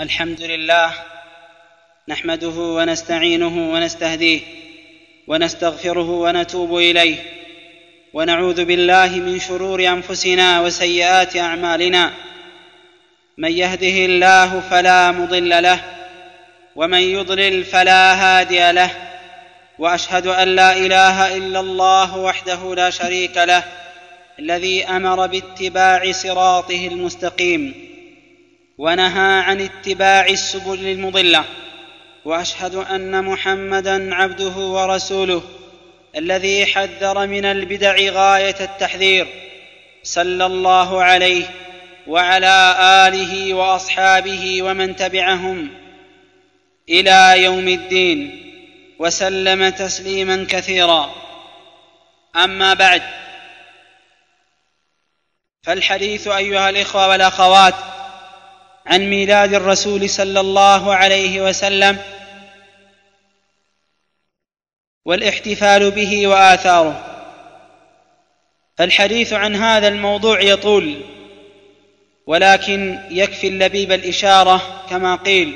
الحمد لله نحمده ونستعينه ونستهديه ونستغفره ونتوب إليه ونعوذ بالله من شرور أنفسنا وسيئات أعمالنا من يهده الله فلا مضل له ومن يضلل فلا هادي له وأشهد أن لا إله إلا الله وحده لا شريك له الذي أمر باتباع صراطه المستقيم ونهى عن اتباع السبل المضلة وأشهد أن محمدا عبده ورسوله الذي حذر من البدع غاية التحذير صلى الله عليه وعلى آله وأصحابه ومن تبعهم إلى يوم الدين وسلم تسليما كثيرا. أما بعد فالحديث أيها الإخوة والأخوات عن ميلاد الرسول صلى الله عليه وسلم والاحتفال به وآثاره. فالحديث عن هذا الموضوع يطول ولكن يكفي اللبيب الإشارة كما قيل.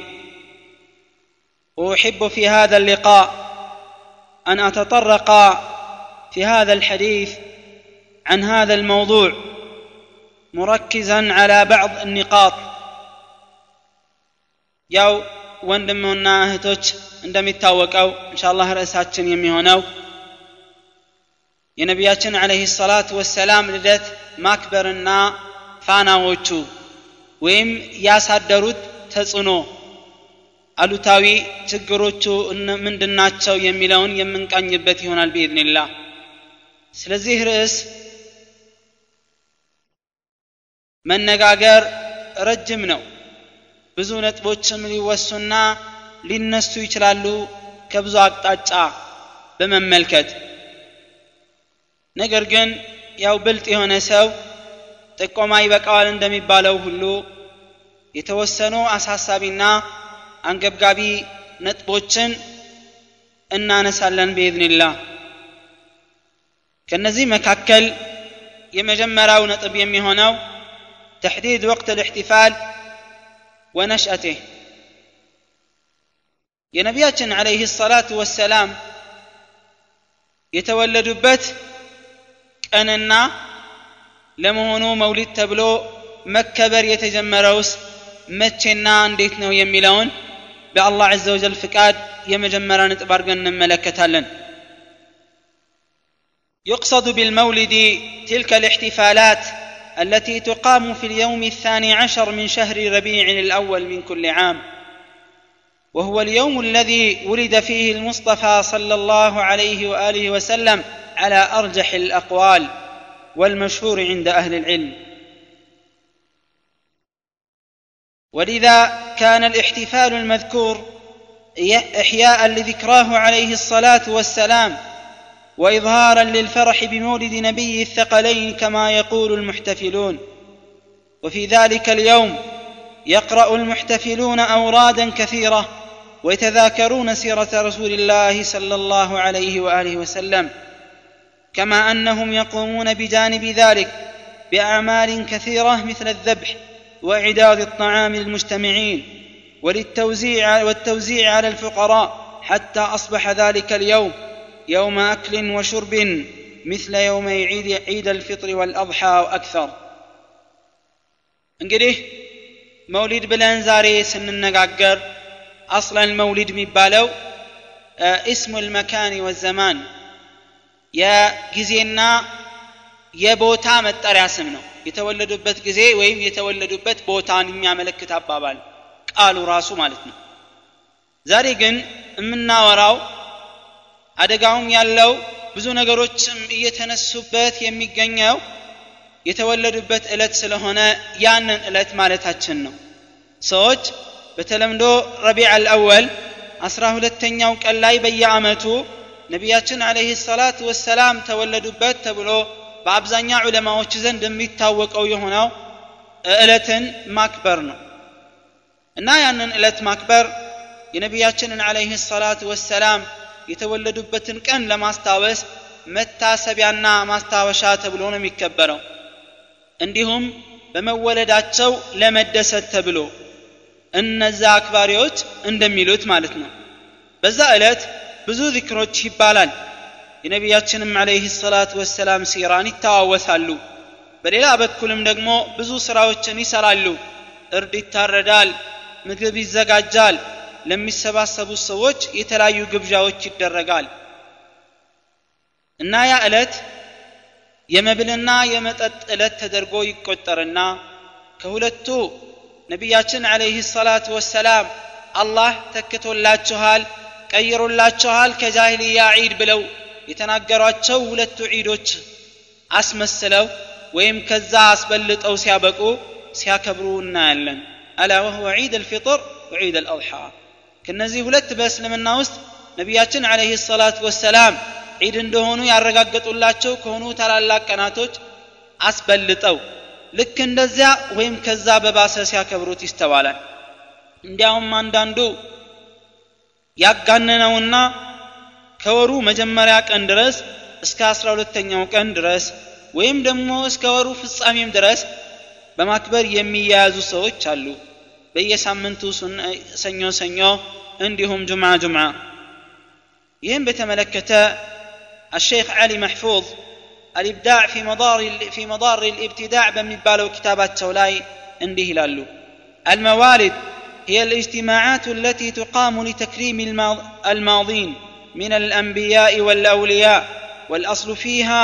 واحب في هذا اللقاء أن أتطرق في هذا الحديث عن هذا الموضوع مركزا على بعض النقاط. ያው ወንድምና እህቶች እንደሚታወቀው እንሻላህ ርዕሳችን የሚሆነው የነቢያችን አለህ ሰላት ወሰላም ልደት ማክበርና ፋናዎቹ ወይም ያሳደሩት ተጽዕኖ አሉታዊ ችግሮቹ ምንድናቸው የሚለውን የምንቃኝበት ይሆናል ብኢዝኒላህ ስለዚህ ርዕስ መነጋገር ረጅም ነው ብዙ ነጥቦችም ሊወሱና ሊነሱ ይችላሉ ከብዙ አቅጣጫ በመመልከት ነገር ግን ያው ብልጥ የሆነ ሰው ጥቆማ ይበቃዋል እንደሚባለው ሁሉ የተወሰኑ አሳሳቢና አንገብጋቢ ነጥቦችን እናነሳለን ብኢዝንላህ ከነዚህ መካከል የመጀመሪያው ነጥብ የሚሆነው ተሕዲድ ወቅት ልእሕትፋል ونشأته የነቢያችን አለይህ ሰላት ወሰላም የተወለዱበት ቀንና ለመሆኑ መውሊድ ተብሎ መከበር የተጀመረውስ መቼና እንዴት ነው የሚለውን በአላህ ዘ ወጀል ፍቃድ የመጀመሪያ ነጥብ አድርገን እንመለከታለን يقصد بالمولد تلك الاحتفالات التي تقام في اليوم الثاني عشر من شهر ربيع الأول من كل عام. وهو اليوم الذي ولد فيه المصطفى صلى الله عليه وآله وسلم على أرجح الأقوال والمشهور عند أهل العلم. ولذا كان الاحتفال المذكور إحياء لذكراه عليه الصلاة والسلام وإظهارا للفرح بمولد نبي الثقلين كما يقول المحتفلون. وفي ذلك اليوم يقرأ المحتفلون أورادا كثيرة ويتذاكرون سيرة رسول الله صلى الله عليه وآله وسلم كما أنهم يقومون بجانب ذلك بأعمال كثيرة مثل الذبح وإعداد الطعام للمجتمعين وللتوزيع والتوزيع على الفقراء حتى أصبح ذلك اليوم يوم اكل وشرب مثل يوم عيد, عيد الفطر والاضحى واكثر እንግዲህ መውሊድ ብለን ዛሬ ስንነጋገር አስለን መውሊድ የሚባለው እስሙ ልመካኒ ወዘማን የጊዜና የቦታ መጠሪያ ስም ነው የተወለዱበት ጊዜ ወይም የተወለዱበት ቦታን የሚያመለክት አባባል ቃሉ ራሱ ማለት ነው ዛሬ ግን የምናወራው አደጋውም ያለው ብዙ ነገሮችም እየተነሱበት የሚገኘው የተወለዱበት ዕለት ስለሆነ ያንን ዕለት ማለታችን ነው። ሰዎች በተለምዶ ረቢዕ አልአወል አስራ ሁለተኛው ቀን ላይ በየአመቱ ነቢያችን አለህ ሰላት ወሰላም ተወለዱበት ተብሎ በአብዛኛው ዑለማዎች ዘንድ የሚታወቀው የሆነው ዕለትን ማክበር ነው። እና ያንን ዕለት ማክበር የነቢያችንን አለህ ሰላት ወሰላም የተወለዱበትን ቀን ለማስታወስ መታሰቢያና ማስታወሻ ተብሎ ነው የሚከበረው። እንዲሁም በመወለዳቸው ለመደሰት ተብሎ እነዛ አክባሪዎች እንደሚሉት ማለት ነው። በዛ ዕለት ብዙ ዚክሮች ይባላል። የነቢያችንም ዓለይህ ሰላት ወሰላም ሲራን ይተዋወሳሉ። በሌላ በኩልም ደግሞ ብዙ ስራዎችን ይሰራሉ። እርድ ይታረዳል ምግብ ይዘጋጃል ለሚሰባሰቡ ሰዎች የተለያዩ ግብዣዎች ይደረጋል እና ያ ዕለት የመብልና የመጠጥ ዕለት ተደርጎ ይቆጠርና ከሁለቱ ነቢያችን ዓለይህ ሰላት ወሰላም አላህ ተክቶላችኋል ቀይሮላችኋል ከጃሂልያ ዒድ ብለው የተናገሯቸው ሁለቱ ዒዶች አስመስለው ወይም ከዛ አስበልጠው ሲያበቁ ሲያከብሩ እናያለን አላ ወህወ ዒድ አልፊጥር ወዒድ አልአድሓ ከነዚህ ሁለት በእስልምና ውስጥ ነቢያችን ዓለይህ ሰላት ወሰላም ዒድ እንደሆኑ ያረጋገጡላቸው ከሆኑ ታላላቅ ቀናቶች አስበልጠው ልክ እንደዚያ ወይም ከዛ በባሰ ሲያከብሩት ይስተዋላል። እንዲያውም አንዳንዱ ያጋነነውና ከወሩ መጀመሪያ ቀን ድረስ እስከ አስራ ሁለተኛው ቀን ድረስ ወይም ደግሞ እስከ ወሩ ፍጻሜም ድረስ በማክበር የሚያያዙ ሰዎች አሉ በየሳምንቱ ሰኞ ሰኞ እንዲሁም ጁምዓ ጁምዓ ይህም በተመለከተ الشيخ علي محفوظ الإبداع في مضار في مضار الابتداع بمبالو كتابات تولاي انده لالو الموالد هي الاجتماعات التي تقام لتكريم الماضين من الأنبياء والأولياء والأصل فيها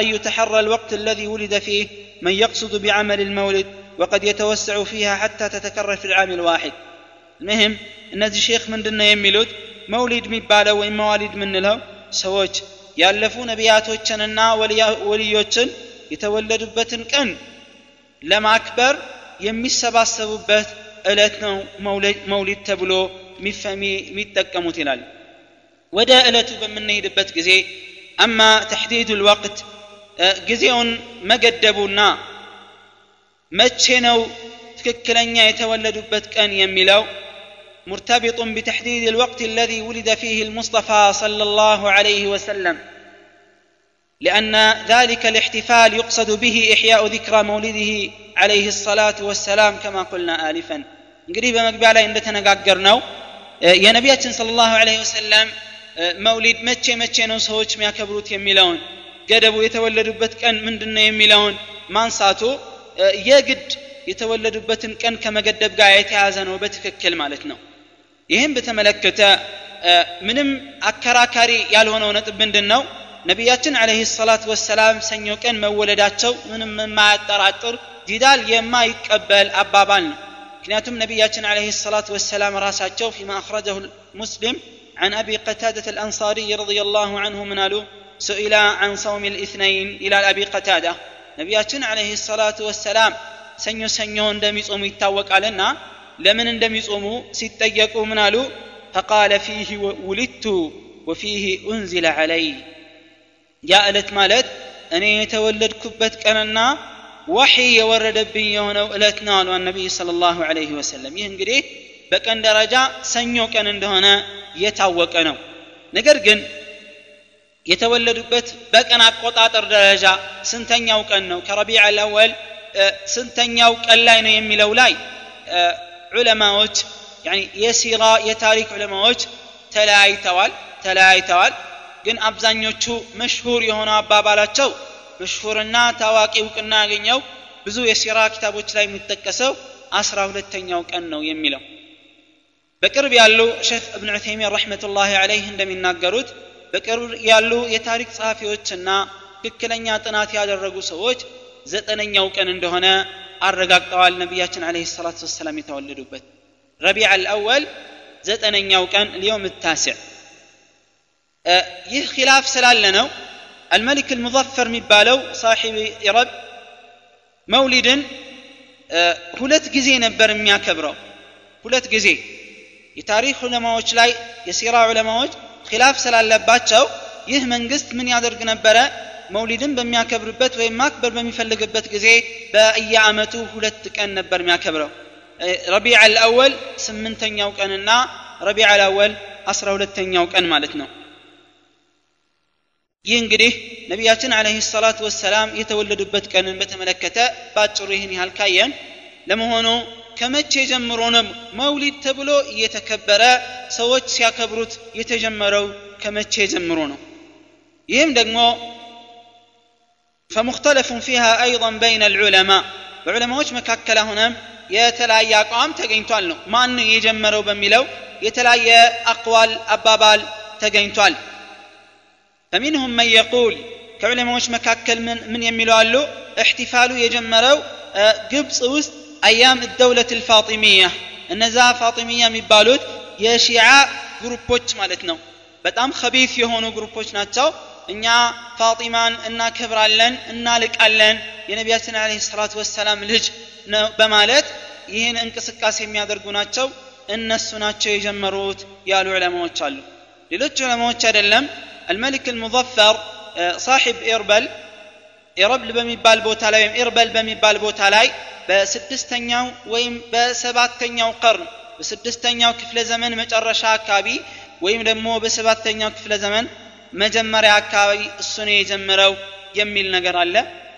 أن يتحرى الوقت الذي ولد فيه من يقصد بعمل المولد وقد يتوسع فيها حتى تتكرر في العام الواحد المهم እነዚህ ሼክ ምንድን ነው የሚሉት መውሊድ የሚባለው ወይም መዋሊድ የምንለው ሰዎች ያለፉ ነቢያቶችንና ወልዮችን የተወለዱበትን ቀን ለማክበር የሚሰባሰቡበት ዕለት ነው መውሊድ ተብሎ የሚጠቀሙት ይላል ወደ ዕለቱ በምንሄድበት ጊዜ አማ ተሕዲዱ ልወቅት ጊዜውን መገደቡና መቼ ነው ትክክለኛ የተወለዱበት ቀን የሚለው مرتبط بتحديد الوقت الذي ولد فيه المصطفى صلى الله عليه وسلم لأن ذلك الاحتفال يقصد به إحياء ذكرى مولده عليه الصلاة والسلام كما قلنا آلفا እንግዲህ በመግቢያ ላይ እንደተነጋገር ነው የነቢያችን ስለ ላሁ ለ ወሰለም መውሊድ መቼ መቼ ነው ሰዎች የሚያከብሩት የሚለውን ገደቡ የተወለዱበት ቀን ምንድን ነው የሚለውን ማንሳቱ የግድ የተወለዱበትን ቀን ከመገደብ ጋር የተያዘ ነው በትክክል ማለት ነው ይህም በተመለከተ ምንም አከራካሪ ያልሆነው ነጥብ ምንድን ነው ነቢያችን አለህ ሰላት ወሰላም ሰኞ ቀን መወለዳቸው ምንም የማያጠራጥር ጂዳል የማይቀበል አባባል ነው ምክንያቱም ነቢያችን አለህ ሰላት ወሰላም ራሳቸው ፊማ አኽረጀሁ ሙስሊም عن أبي قتادة الأنصاري رضي الله عنه من قالوا سئل عن صوم الاثنين إلى أبي قتادة ነቢያችን አለህ ሰላቱ ወሰላም ሰኞ ሰኞ እንደሚጾሙ ይታወቃልና ለምን እንደሚጾሙ ሲጠየቁ ምን አሉ ፈቃለ ፊህ ውልድቱ ወፊህ ኡንዝለ አለይ ያ ዕለት ማለት እኔ የተወለድኩበት ቀንና ወሕይ የወረደብኝ የሆነው ዕለት ነው አሉ ነቢይ ስለ ላሁ አለህ ወሰለም ይህ እንግዲህ በቀን ደረጃ ሰኞ ቀን እንደሆነ የታወቀ ነው ነገር ግን የተወለዱበት በቀን አቆጣጠር ደረጃ ስንተኛው ቀን ነው ከረቢዕ አልአወል ስንተኛው ቀን ላይ ነው የሚለው ላይ ዑለማዎች የሲራ የታሪክ ዑለማዎች ተለያይተዋል ተለያይተዋል ግን አብዛኞቹ መሽሁር የሆነው አባባላቸው መሽሁርና ታዋቂ እውቅና ያገኘው ብዙ የሲራ ኪታቦች ላይ የሚጠቀሰው አስራ ሁለተኛው ቀን ነው የሚለው በቅርብ ያሉ ሼክ እብን ዑተይሚን ረሕመቱላህ አለይህ እንደሚናገሩት በቅርብ ያሉ የታሪክ ጸሐፊዎችና ትክክለኛ ጥናት ያደረጉ ሰዎች ዘጠነኛው ቀን እንደሆነ አረጋግጠዋል ነቢያችን አለ ሰላት ወሰላም የተወለዱበት ረቢዕ አልአወል ዘጠነኛው ቀን ልየውም ታሲዕ ይህ ኪላፍ ስላለ ነው አልመሊክ አልሙዘፈር የሚባለው ሳሒብ ረብ መውሊድን ሁለት ጊዜ ነበር የሚያከብረው ሁለት ጊዜ የታሪክ ዑለማዎች ላይ የሲራ ዑለማዎች ኪላፍ ስላለባቸው ይህ መንግስት ምን ያደርግ ነበረ መውሊድን በሚያከብርበት ወይም ማክበር በሚፈልግበት ጊዜ በየአመቱ ሁለት ቀን ነበር የሚያከብረው ረቢዕ አልአወል ስምንተኛው ቀንና ረቢዕ አልአወል አስራ ሁለተኛው ቀን ማለት ነው ይህ እንግዲህ ነቢያችን አለህ ሰላት ወሰላም የተወለዱበት ቀንን በተመለከተ በአጭሩ ይህን ያህል ካየን ለመሆኑ ከመቼ ጀምሮ ነው መውሊድ ተብሎ እየተከበረ ሰዎች ሲያከብሩት የተጀመረው ከመቼ ጀምሮ ነው ይህም ደግሞ فمختلف فيها أيضا بين العلماء በዑለማዎች መካከል አሁንም የተለያየ አቋም ተገኝቷል ነው ማን የጀመረው በሚለው የተለያየ አቅዋል አባባል ተገኝቷል فمنهم من يقول ከዑለማዎች መካከል ምን ምን የሚለው አሉ እሕቲፋሉ የጀመረው ግብፅ ውስጥ አያም ደውለት ልፋጢሚያ እነዛ ፋጢሚያ የሚባሉት የሺዓ ግሩፖች ማለት ነው በጣም ከቢት የሆኑ ግሩፖች ናቸው እኛ ፋጢማን እናከብራለን እናልቃለን የነቢያችን አለ ሰላቱ ወሰላም ልጅ ነው በማለት ይህን እንቅስቃሴ የሚያደርጉ ናቸው እነሱ ናቸው የጀመሩት ያሉ ዑለማዎች አሉ ሌሎች ዑለማዎች አይደለም الملك المظفر صاحب إربل ኢረብል በሚባል ቦታ ላይ ወይም ኢርበል በሚባል ቦታ ላይ በስድስተኛው ወይም በሰባተኛው ቀርን በስድስተኛው ክፍለ ዘመን መጨረሻ አካባቢ ወይም ደግሞ በሰባተኛው ክፍለ ዘመን መጀመሪያ አካባቢ እሱ ነው የጀመረው የሚል ነገር አለ።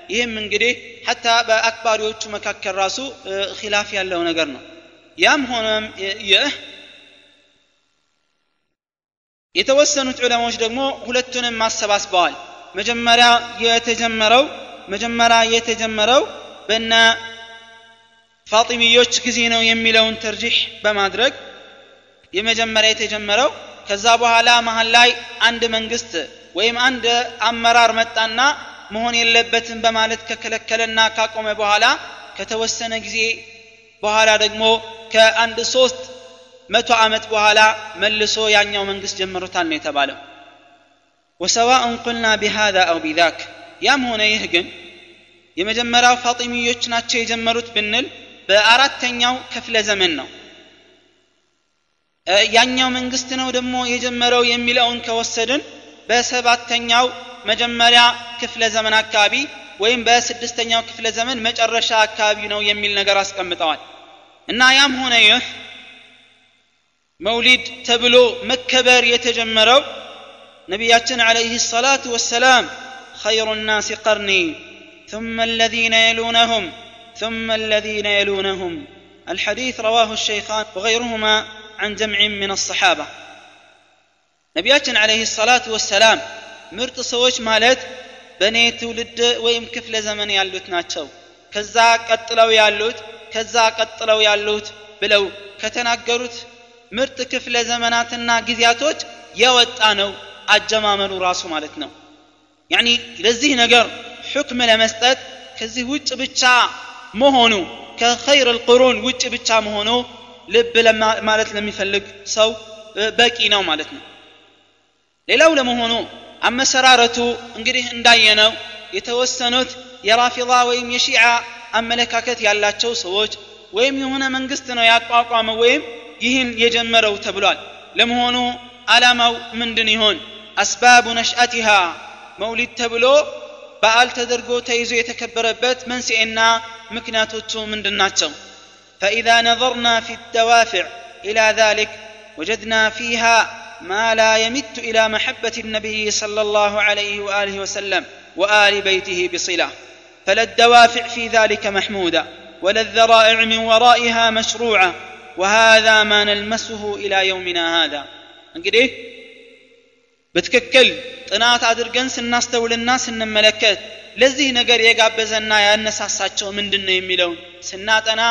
ይህም እንግዲህ ሐታ በአክባሪዎቹ መካከል ራሱ ኪላፍ ያለው ነገር ነው። ያም ሆነም ይህ የተወሰኑት ዑለማዎች ደግሞ ሁለቱንም ማሰባስበዋል መጀመሪያ የተጀመረው መጀመሪያ የተጀመረው በነ ፋጢሚዮች ጊዜ ነው የሚለውን ተርጂሕ በማድረግ የመጀመሪያ የተጀመረው ከዛ በኋላ መሀል ላይ አንድ መንግስት ወይም አንድ አመራር መጣና መሆን የለበትም በማለት ከከለከለና ካቆመ በኋላ ከተወሰነ ጊዜ በኋላ ደግሞ ከአንድ ሶስት መቶ ዓመት በኋላ መልሶ ያኛው መንግስት ጀምሮታል ነው የተባለው ወሰዋእን ቁልና ቢሃዛ አው ቢዛክ ያም ሆነ ይህ ግን የመጀመሪያው ፋጢሚዮች ናቸው የጀመሩት ብንል በአራተኛው ክፍለ ዘመን ነው ያኛው መንግስት ነው ደግሞ የጀመረው የሚለውን ከወሰድን በሰባተኛው መጀመሪያ ክፍለ ዘመን አካባቢ ወይም በስድስተኛው ክፍለ ዘመን መጨረሻ አካባቢ ነው የሚል ነገር አስቀምጠዋል እና ያም ሆነ ይህ መውሊድ ተብሎ መከበር የተጀመረው ነቢያችን عليه الصلاة والسلام خير الناس قرني ثم الذين يلونهم ثم الذين يلونهم الحديث رواه الشيخان وغيرهما عن جمع من الصحابة ነቢያችን عليه الصلاة والسلام ምርጥ ሰዎች ማለት በእኔ ትውልድ ወይም ክፍለ ዘመን ያሉት ናቸው ከዛ ቀጥለው ያሉት ከዛ ቀጥለው ያሉት ብለው ከተናገሩት ምርጥ ክፍለ ዘመናትና ጊዜያቶች የወጣ ነው አጀማመሩ ራሱ ማለት ነው ያኒ ለዚህ ነገር ሕክም ለመስጠት ከዚህ ውጭ ብቻ መሆኑ ከኸይር ልቁሩን ውጭ ብቻ መሆኑ ልብ ማለት ለሚፈልግ ሰው በቂ ነው ማለት ነው ሌላው ለመሆኑ አመሰራረቱ እንግዲህ እንዳየነው የተወሰኑት የራፊዛ ወይም የሺዓ አመለካከት ያላቸው ሰዎች ወይም የሆነ መንግስት ነው ያቋቋመው ወይም ይህን የጀመረው ተብሏል ለመሆኑ ዓላማው ምንድን ይሆን አስባቡ ነሽአቲሃ መውሊድ ተብሎ በዓል ተደርጎ ተይዞ የተከበረበት መንስኤና ምክንያቶቹ ምንድን ናቸው فإذا نظرنا في الدوافع إلى ذلك وجدنا فيها ما لا يمت إلى محبة النبي صلى الله عليه وآله وسلم وآل بيته بصلة فلا الدوافع في ذلك محمودة ولا الذرائع من ورائها مشروعة وهذا ما نلمسه إلى يومنا هذا እንግዲህ በትክክል ጥናት አድርገን ስናስተውልና ስንመለከት ለዚህ ነገር የጋበዘና ያነሳሳቸው ምንድን ነው የሚለውን ስናጠና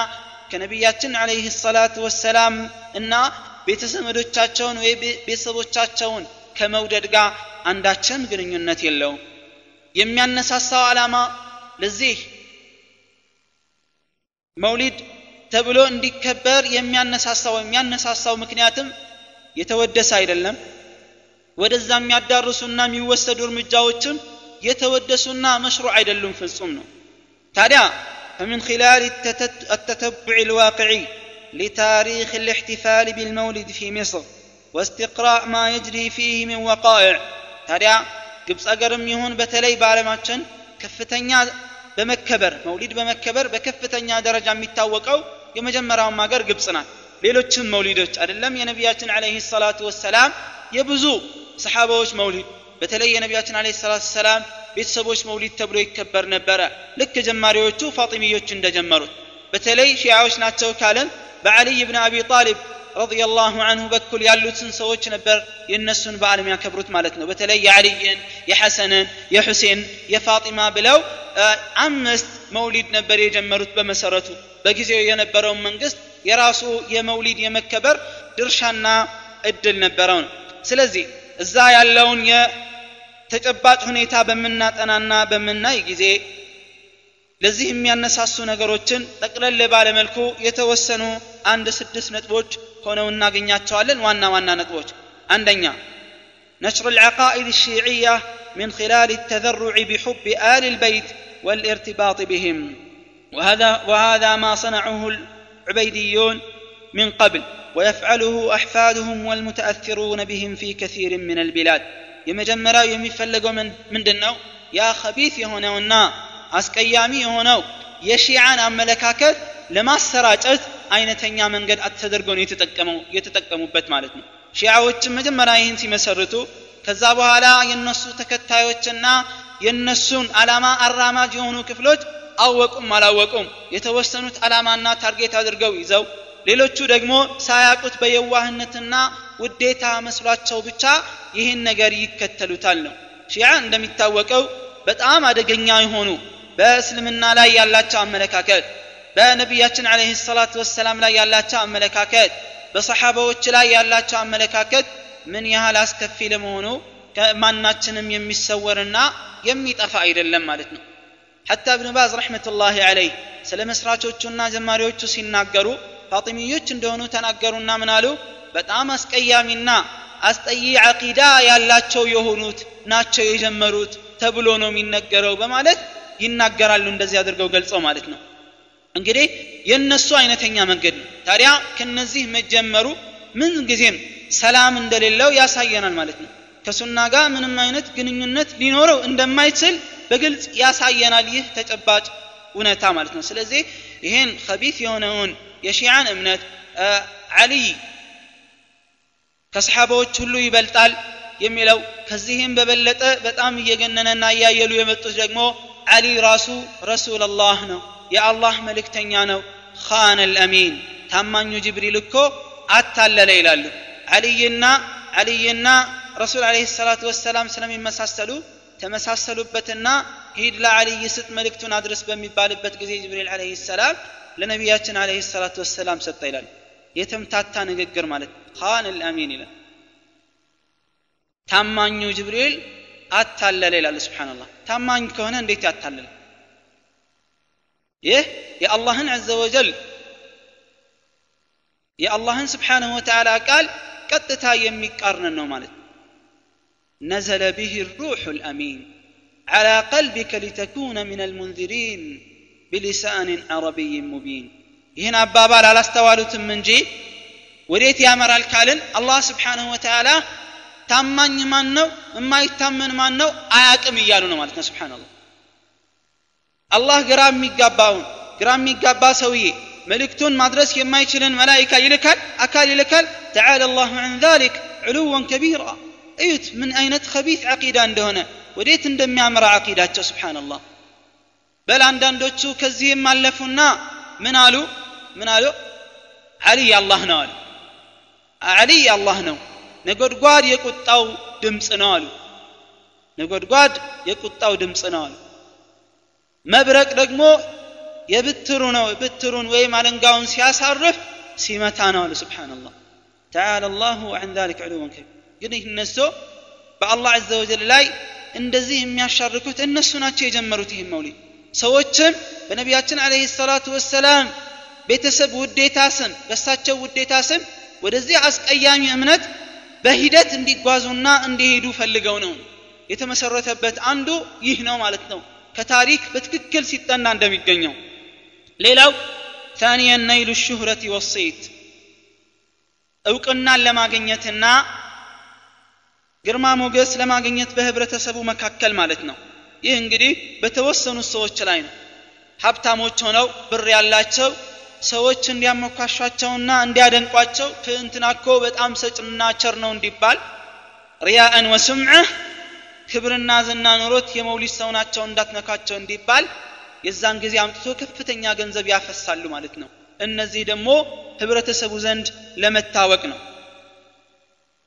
ከነቢያችን አለይህ ሰላት ወሰላም እና ቤተሰቦቻቸውን ወይ ቤተሰቦቻቸውን ከመውደድ ጋር አንዳችም ግንኙነት የለውም። የሚያነሳሳው ዓላማ ለዚህ መውሊድ ተብሎ እንዲከበር የሚያነሳሳው የሚያነሳሳው ምክንያትም የተወደሰ አይደለም ወደዛ የሚያዳርሱና የሚወሰዱ እርምጃዎችም የተወደሱና መሽሩዕ አይደሉም ፍጹም ነው ታዲያ فمن خلال التتبع الواقعي لتاريخ الاحتفال بالمولد في مصر واستقراء ما يجري فيه من وقائع ታዲያ ግብፅ አገርም ይሁን በተለይ በዓለማችን ከፍተኛ በመከበር መውሊድ በመከበር በከፍተኛ ደረጃ የሚታወቀው የመጀመሪያውም ሀገር ግብፅ ናት ሌሎችም መውሊዶች አይደለም የነቢያችን አለይሂ ሰላቱ ወሰላም የብዙ ሰሓባዎች መውሊድ በተለይ የነቢያችን አለ ሰላት ሰላም ቤተሰቦች መውሊድ ተብሎ ይከበር ነበረ ልክ ጀማሪዎቹ ፋጢሚዮች እንደጀመሩት በተለይ ሺያዎች ናቸው ካለን በዓልይ ብን አቢ ጣሊብ ረዲየላሁ አንሁ በኩል ያሉትን ሰዎች ነበር የእነሱን በዓል የሚያከብሩት ማለት ነው በተለይ የዓልይን የሐሰንን የሑሴን የፋጢማ ብለው አምስት መውሊድ ነበር የጀመሩት በመሰረቱ በጊዜው የነበረውን መንግስት የራሱ የመውሊድ የመከበር ድርሻና እድል ነበረው ነው ስለዚህ እዛ ያለውን የተጨባጭ ሁኔታ በምናጠናና በምናይ ጊዜ ለዚህ የሚያነሳሱ ነገሮችን ጠቅለል ባለመልኩ የተወሰኑ አንድ ስድስት ነጥቦች ሆነው እናገኛቸዋለን ዋና ዋና ነጥቦች አንደኛ نشر العقائد الشيعية من خلال التذرع بحب آل البيت والارتباط بهم وهذا وهذا ما صنعه العبيديون من قبل ويفعله أحفادهم والمتأثرون بهم في كثير من البلاد يمجمرا يمفلقوا من من دنو يا خبيث هنا አስቀያሚ የሆነው የሺዓን አመለካከት ለማሰራጨት አይነተኛ መንገድ ተደርገው ነው የተጠቀመው የተጠቀሙበት ማለት ነው ሺዓዎችም መጀመሪያ ይህን ሲመሰርቱ ከዛ በኋላ የነሱ ተከታዮችና የነሱን አላማ አራማጅ የሆኑ ክፍሎች አወቁም አላወቁም የተወሰኑት አላማና ታርጌት አድርገው ይዘው ሌሎቹ ደግሞ ሳያቁት በየዋህነትና ውዴታ መስሏቸው ብቻ ይህን ነገር ይከተሉታል ነው ሺዓ እንደሚታወቀው በጣም አደገኛ የሆኑ በእስልምና ላይ ያላቸው አመለካከት በነቢያችን አለህ ሰላት ወሰላም ላይ ያላቸው አመለካከት በሰሓባዎች ላይ ያላቸው አመለካከት ምን ያህል አስከፊ ለመሆኑ ከማናችንም የሚሰወርና የሚጠፋ አይደለም ማለት ነው ሐታ እብን ባዝ ረሕመቱላህ አለይህ ስለ መስራቾቹና ጀማሪዎቹ ሲናገሩ ፋጢሚዮች እንደሆኑ ተናገሩና ምን አሉ? በጣም አስቀያሚና አስጠይ ዓቂዳ ያላቸው የሆኑት ናቸው የጀመሩት ተብሎ ነው የሚነገረው በማለት ይናገራሉ። እንደዚህ አድርገው ገልጸው ማለት ነው። እንግዲህ የእነሱ አይነተኛ መንገድ ነው። ታዲያ ከነዚህ መጀመሩ ምን ጊዜም ሰላም እንደሌለው ያሳየናል ማለት ነው። ከሱና ጋር ምንም አይነት ግንኙነት ሊኖረው እንደማይችል በግልጽ ያሳየናል ይህ ተጨባጭ እውነታ ማለት ነው። ስለዚህ ይህን ከቢት የሆነውን የሺዓን እምነት አልይ ከሰሓባዎች ሁሉ ይበልጣል የሚለው ከዚህም በበለጠ በጣም እየገነነና እያየሉ የመጡት ደግሞ አሊ ራሱ ረሱላላህ ነው የአላህ መልእክተኛ ነው ካነ ልአሚን ታማኙ ጅብሪል እኮ አታለለ ይላሉ አልይና አልይና ረሱል አለ ሰላቱ ወሰላም ስለሚመሳሰሉ ተመሳሰሉበትና ሂድ ለአልይ ስጥ መልእክቱን አድርስ በሚባልበት ጊዜ ጅብሪል አለ ሰላም ለነቢያችን አለ ሰላቱ ወሰላም ሰጠ ይላል የተምታታ ንግግር ማለት ካን ልአሚን ይላል ታማኙ ጅብሪል አታለለ ይላል ስብሓንላህ ታማኝ ከሆነ እንዴት ያታለለ ይህ የአላህን ዘ ወጀል የአላህን ስብሓንሁ ወተዓላ ቃል ቀጥታ የሚቃርንን ነው ማለት ነው ነዘለ ብህ ሩሑ ልአሚን على قلبك لتكون من المنذرين بلسان عربي مبين ይህን አባባል አላስተዋሉትም እንጂ ወዴት ያመራል ካልን አላህ ስብሓንሁ ወተዓላ ታማኝ ማን ነው የማይታመን ማን ነው አያቅም እያሉ ነው ማለት ነው ስብሓንላህ አላህ ግራ የሚጋባውን ግራ የሚጋባ ሰውዬ መልእክቱን ማድረስ የማይችልን መላይካ ይልካል አካል ይልካል ተዓላ አላሁ ዐን ዛሊክ ዕሉወን ከቢራ እዩት ምን አይነት ከቢት ዓቂዳ እንደሆነ ወዴት እንደሚያመራ ዓቂዳቸው ስብሓንላህ በል አንዳንዶቹ ከዚህም አለፉና ምን አሉ ምን አሉ አልይ አላህ ነው አሉ አልይ አላህ ነው ነጎድጓድ የቁጣው ድምፅ ነው አሉ ነጎድጓድ የቁጣው ድምፅ ነው አሉ መብረቅ ደግሞ የብትሩ ነው ብትሩን ወይም አለንጋውን ሲያሳርፍ ሲመታ ነው አሉ ስብሓንላህ ተዓላ አላሁ አን ዛሊክ ዕሉወን ከቢር ግን እነሱ በአላህ አዘ ወጀል ላይ እንደዚህ የሚያሻርኩት እነሱ ናቸው የጀመሩት ይህን መውሊድ ሰዎችም በነቢያችን አለህ ሰላቱ ወሰላም ቤተሰብ ውዴታ ስም በሳቸው ውዴታ ስም ወደዚህ አስቀያሚ እምነት በሂደት እንዲጓዙና እንዲሄዱ ፈልገው ነው የተመሰረተበት አንዱ ይህ ነው ማለት ነው ከታሪክ በትክክል ሲጠና እንደሚገኘው ሌላው ثانيا نيل الشهرة والصيت እውቅናን ለማግኘትና ግርማ ሞገስ ለማግኘት በህብረተሰቡ መካከል ማለት ነው ይህ እንግዲህ በተወሰኑ ሰዎች ላይ ነው። ሀብታሞች ሆነው ብር ያላቸው ሰዎች እንዲያመኳሻቸውና እንዲያደንቋቸው ከእንትናኮ በጣም ሰጭና ቸር ነው እንዲባል ሪያእን ወስምዕህ ክብርና ዝና ኖሮት የመውሊድ ሰው ናቸው እንዳትነካቸው እንዲባል የዛን ጊዜ አምጥቶ ከፍተኛ ገንዘብ ያፈሳሉ ማለት ነው። እነዚህ ደግሞ ህብረተሰቡ ዘንድ ለመታወቅ ነው።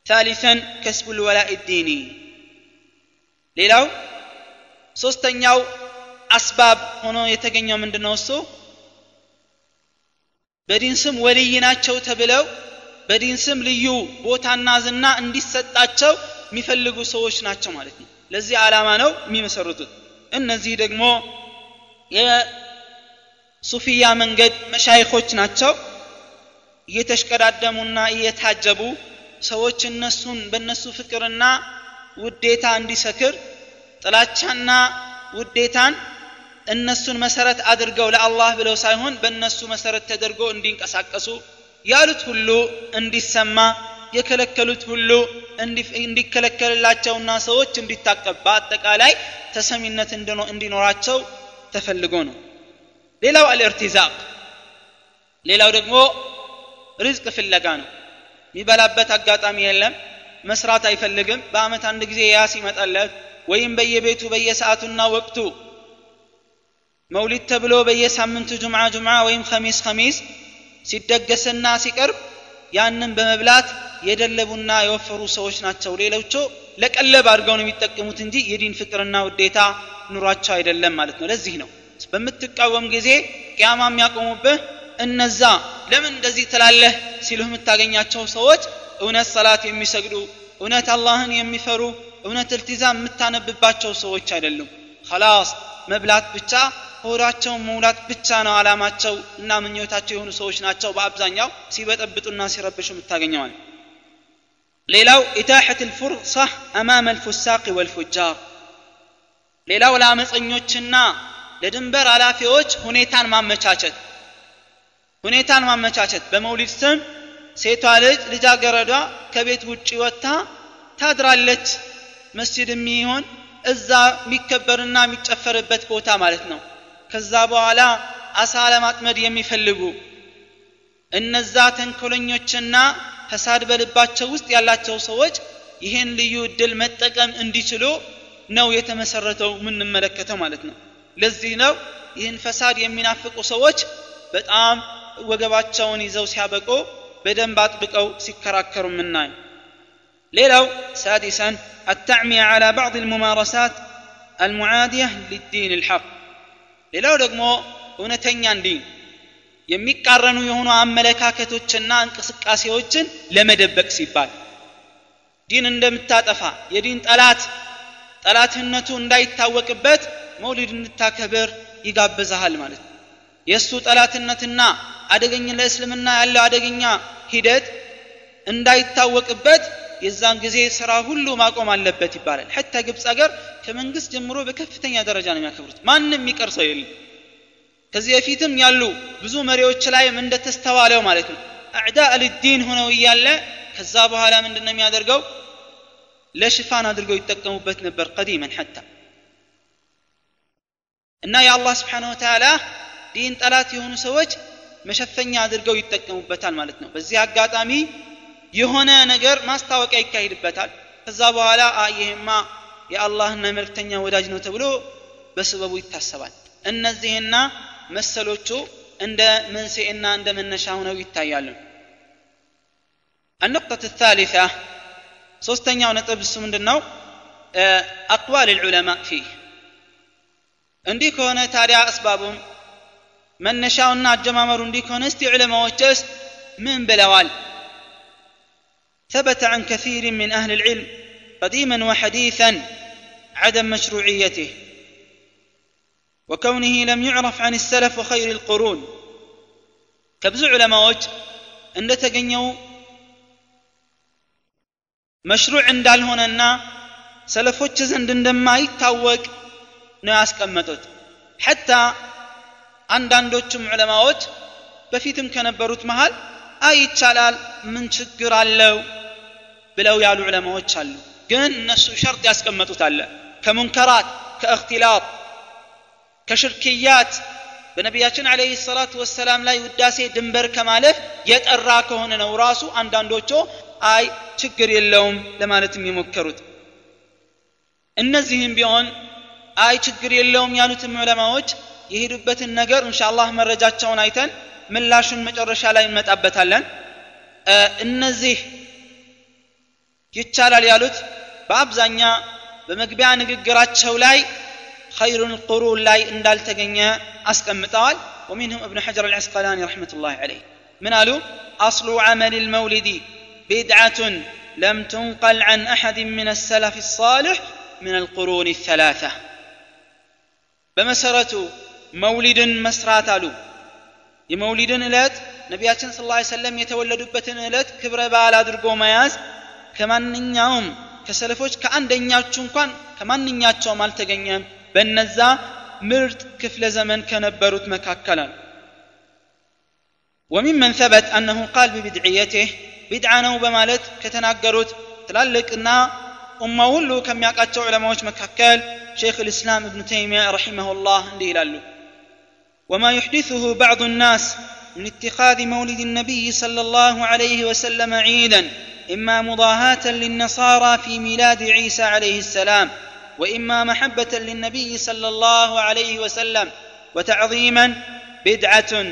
ታሊሰን ከስቡ ልወላኢ ዲኒ። ሌላው ሶስተኛው አስባብ ሆኖ የተገኘው ምንድነው እሱ? በዲን ስም ወልይ ናቸው ተብለው በዲን ስም ልዩ ቦታና ዝና እንዲሰጣቸው የሚፈልጉ ሰዎች ናቸው ማለት ነው። ለዚህ ዓላማ ነው የሚመሰርቱት። እነዚህ ደግሞ የሱፊያ መንገድ መሻይኮች ናቸው። እየተሽቀዳደሙና እየታጀቡ ሰዎች እነሱን በእነሱ ፍቅርና ውዴታ እንዲሰክር ጥላቻና ውዴታን እነሱን መሰረት አድርገው ለአላህ ብለው ሳይሆን በእነሱ መሰረት ተደርጎ እንዲንቀሳቀሱ ያሉት ሁሉ እንዲሰማ የከለከሉት ሁሉ እንዲከለከልላቸውና ሰዎች እንዲታቀብ በአጠቃላይ ተሰሚነት እንዲኖራቸው ተፈልጎ ነው ሌላው አልእርቲዛቅ ሌላው ደግሞ ሪዝቅ ፍለጋ ነው የሚበላበት አጋጣሚ የለም መስራት አይፈልግም በአመት አንድ ጊዜ ያስ ይመጣለት ወይም በየቤቱ በየሰዓቱና ወቅቱ መውሊድ ተብሎ በየሳምንቱ ጁምዓ ጁምዓ ወይም ከሚስ ከሚስ ሲደገስና ሲቀርብ ያንን በመብላት የደለቡና የወፈሩ ሰዎች ናቸው። ሌሎቹ ለቀለብ አድርገው ነው የሚጠቀሙት እንጂ የዲን ፍቅርና ውዴታ ኑሯቸው አይደለም ማለት ነው። ለዚህ ነው በምትቃወም ጊዜ ቅያማ የሚያቆሙብህ እነዛ ለምን እንደዚህ ትላለህ ሲሉህ የምታገኛቸው ሰዎች እውነት ሰላት የሚሰግዱ እውነት አላህን የሚፈሩ እውነት እልቲዛም የምታነብባቸው ሰዎች አይደሉም። ከላስ መብላት ብቻ ሆዳቸውን መውላት ብቻ ነው አላማቸው እና ምኞታቸው የሆኑ ሰዎች ናቸው በአብዛኛው ሲበጠብጡና ሲረብሹ የምታገኘዋል ሌላው ኢታሐት ልፉርሳ አማመ ልፉሳቅ ወልፉጃር ሌላው ለአመፀኞችና ለድንበር አላፊዎች ሁኔታን ማመቻቸት ሁኔታን ማመቻቸት በመውሊድ ስም ሴቷ ልጅ ልጃገረዷ ከቤት ውጭ ወጥታ ታድራለች። መስጅድ የሚሆን እዛ የሚከበርና የሚጨፈርበት ቦታ ማለት ነው። ከዛ በኋላ አሳ ለማጥመድ የሚፈልጉ እነዛ ተንኮለኞችና ፈሳድ በልባቸው ውስጥ ያላቸው ሰዎች ይህን ልዩ እድል መጠቀም እንዲችሉ ነው የተመሰረተው የምንመለከተው ማለት ነው። ለዚህ ነው ይህን ፈሳድ የሚናፍቁ ሰዎች በጣም ወገባቸውን ይዘው ሲያበቁ በደንብ አጥብቀው ሲከራከሩ የምናየው ሌላው سادسا التعمية على بعض الممارسات المعادية للدين الحق ሌላው ደግሞ እውነተኛን ዲን የሚቃረኑ የሆኑ አመለካከቶችና እንቅስቃሴዎችን ለመደበቅ ሲባል ዲን እንደምታጠፋ የዲን ጠላት ጠላትነቱ እንዳይታወቅበት መውሊድ እንድታከብር ይጋብዛሃል ማለት ነው የእሱ ጠላትነትና አደገኝ ለእስልምና ያለው አደገኛ ሂደት እንዳይታወቅበት የዛን ጊዜ ስራ ሁሉ ማቆም አለበት ይባላል። ሐታ ግብፅ ሀገር ከመንግስት ጀምሮ በከፍተኛ ደረጃ ነው የሚያከብሩት። ማንም የሚቀር የለም። ከዚህ በፊትም ያሉ ብዙ መሪዎች ላይም እንደተስተዋለው ማለት ነው። አዕዳ ልዲን ሆነው እያለ ከዛ በኋላ ምንድን ነው የሚያደርገው? ለሽፋን አድርገው ይጠቀሙበት ነበር ቀዲመን ሐታ። እና የአላህ ስብሓን ወተላ ዲን ጠላት የሆኑ ሰዎች መሸፈኛ አድርገው ይጠቀሙበታል ማለት ነው በዚህ አጋጣሚ የሆነ ነገር ማስታወቂያ ይካሄድበታል ከዛ በኋላ ይሄማ የአላህና የመልክተኛ ወዳጅ ነው ተብሎ በስበቡ ይታሰባል እነዚህና መሰሎቹ እንደ መንስኤና እንደ መነሻ ሆነው ይታያሉ النقطة الثالثة ሶስተኛው ነጥብ እሱ ምንድን ነው አቅዋል العلماء فيه እንዲህ ከሆነ ታዲያ አስባቡም መነሻውና አጀማመሩ እንዲህ ከሆነ እስቲ علماء ውስጥ ምን ብለዋል ثبت عن كثير من أهل العلم قديما وحديثا عدم مشروعيته وكونه لم يعرف عن السلف وخير القرون. كبز علماء عند تقنيو مشروع عند الهنا سلفوች ዘንድ እንደማይታወቅ ነው ያስቀመጡት حتى አንዳንዶቹም ዑለማዎች በፊትም ከነበሩት መሃል አይ ይቻላል ምን ችግር አለው? ብለው ያሉ ዑለማዎች አሉ። ግን እነሱ ሸርጥ ያስቀመጡት አለ። ከሙንከራት ከእክትላጥ ከሽርክያት በነቢያችን አለህ ሰላቱ ወሰላም ላይ ውዳሴ ድንበር ከማለፍ የጠራ ከሆነ ነው ራሱ አንዳንዶቹ አይ ችግር የለውም ለማለትም የሞከሩት። እነዚህም ቢሆን አይ ችግር የለውም ያሉትም ዑለማዎች የሄዱበትን ነገር እንሻአላህ መረጃቸውን አይተን ምላሹን መጨረሻ ላይ እንመጣበታለን እነዚህ ይቻላል ያሉት በአብዛኛ በመግቢያ ንግግራቸው ላይ ኸይሩን ቁሩን ላይ እንዳልተገኘ አስቀምጠዋል ومنهم ابن حجر العسقلاني رحمة الله عليه من قالوا أصل عمل المولد بدعة لم تنقل عن أحد من السلف الصالح من القرون الثلاثة በመሰረቱ መውሊድን መስራት አሉ የመውሊድን ዕለት ነቢያችን ስለ ላ ሰለም የተወለዱበትን ዕለት ክብረ በዓል አድርጎ መያዝ ከማንኛውም ከሰለፎች ከአንደኛችሁ እንኳን ከማንኛቸውም አልተገኘም በነዛ ምርጥ ክፍለ ዘመን ከነበሩት መካከል አሉ وممن ثبت أنه قال ببدعيته بدعة نو بمالت كتناقرت تلالقنا أمة ولو كم يقاتشو علماء مكاكل شيخ الإسلام ابن تيمية رحمه الله دي لالو وما يحدثه بعض الناس من اتخاذ مولد النبي صلى الله عليه وسلم عيدا إما مضاهاة للنصارى في ميلاد عيسى عليه السلام وإما محبة للنبي صلى الله عليه وسلم وتعظيما بدعة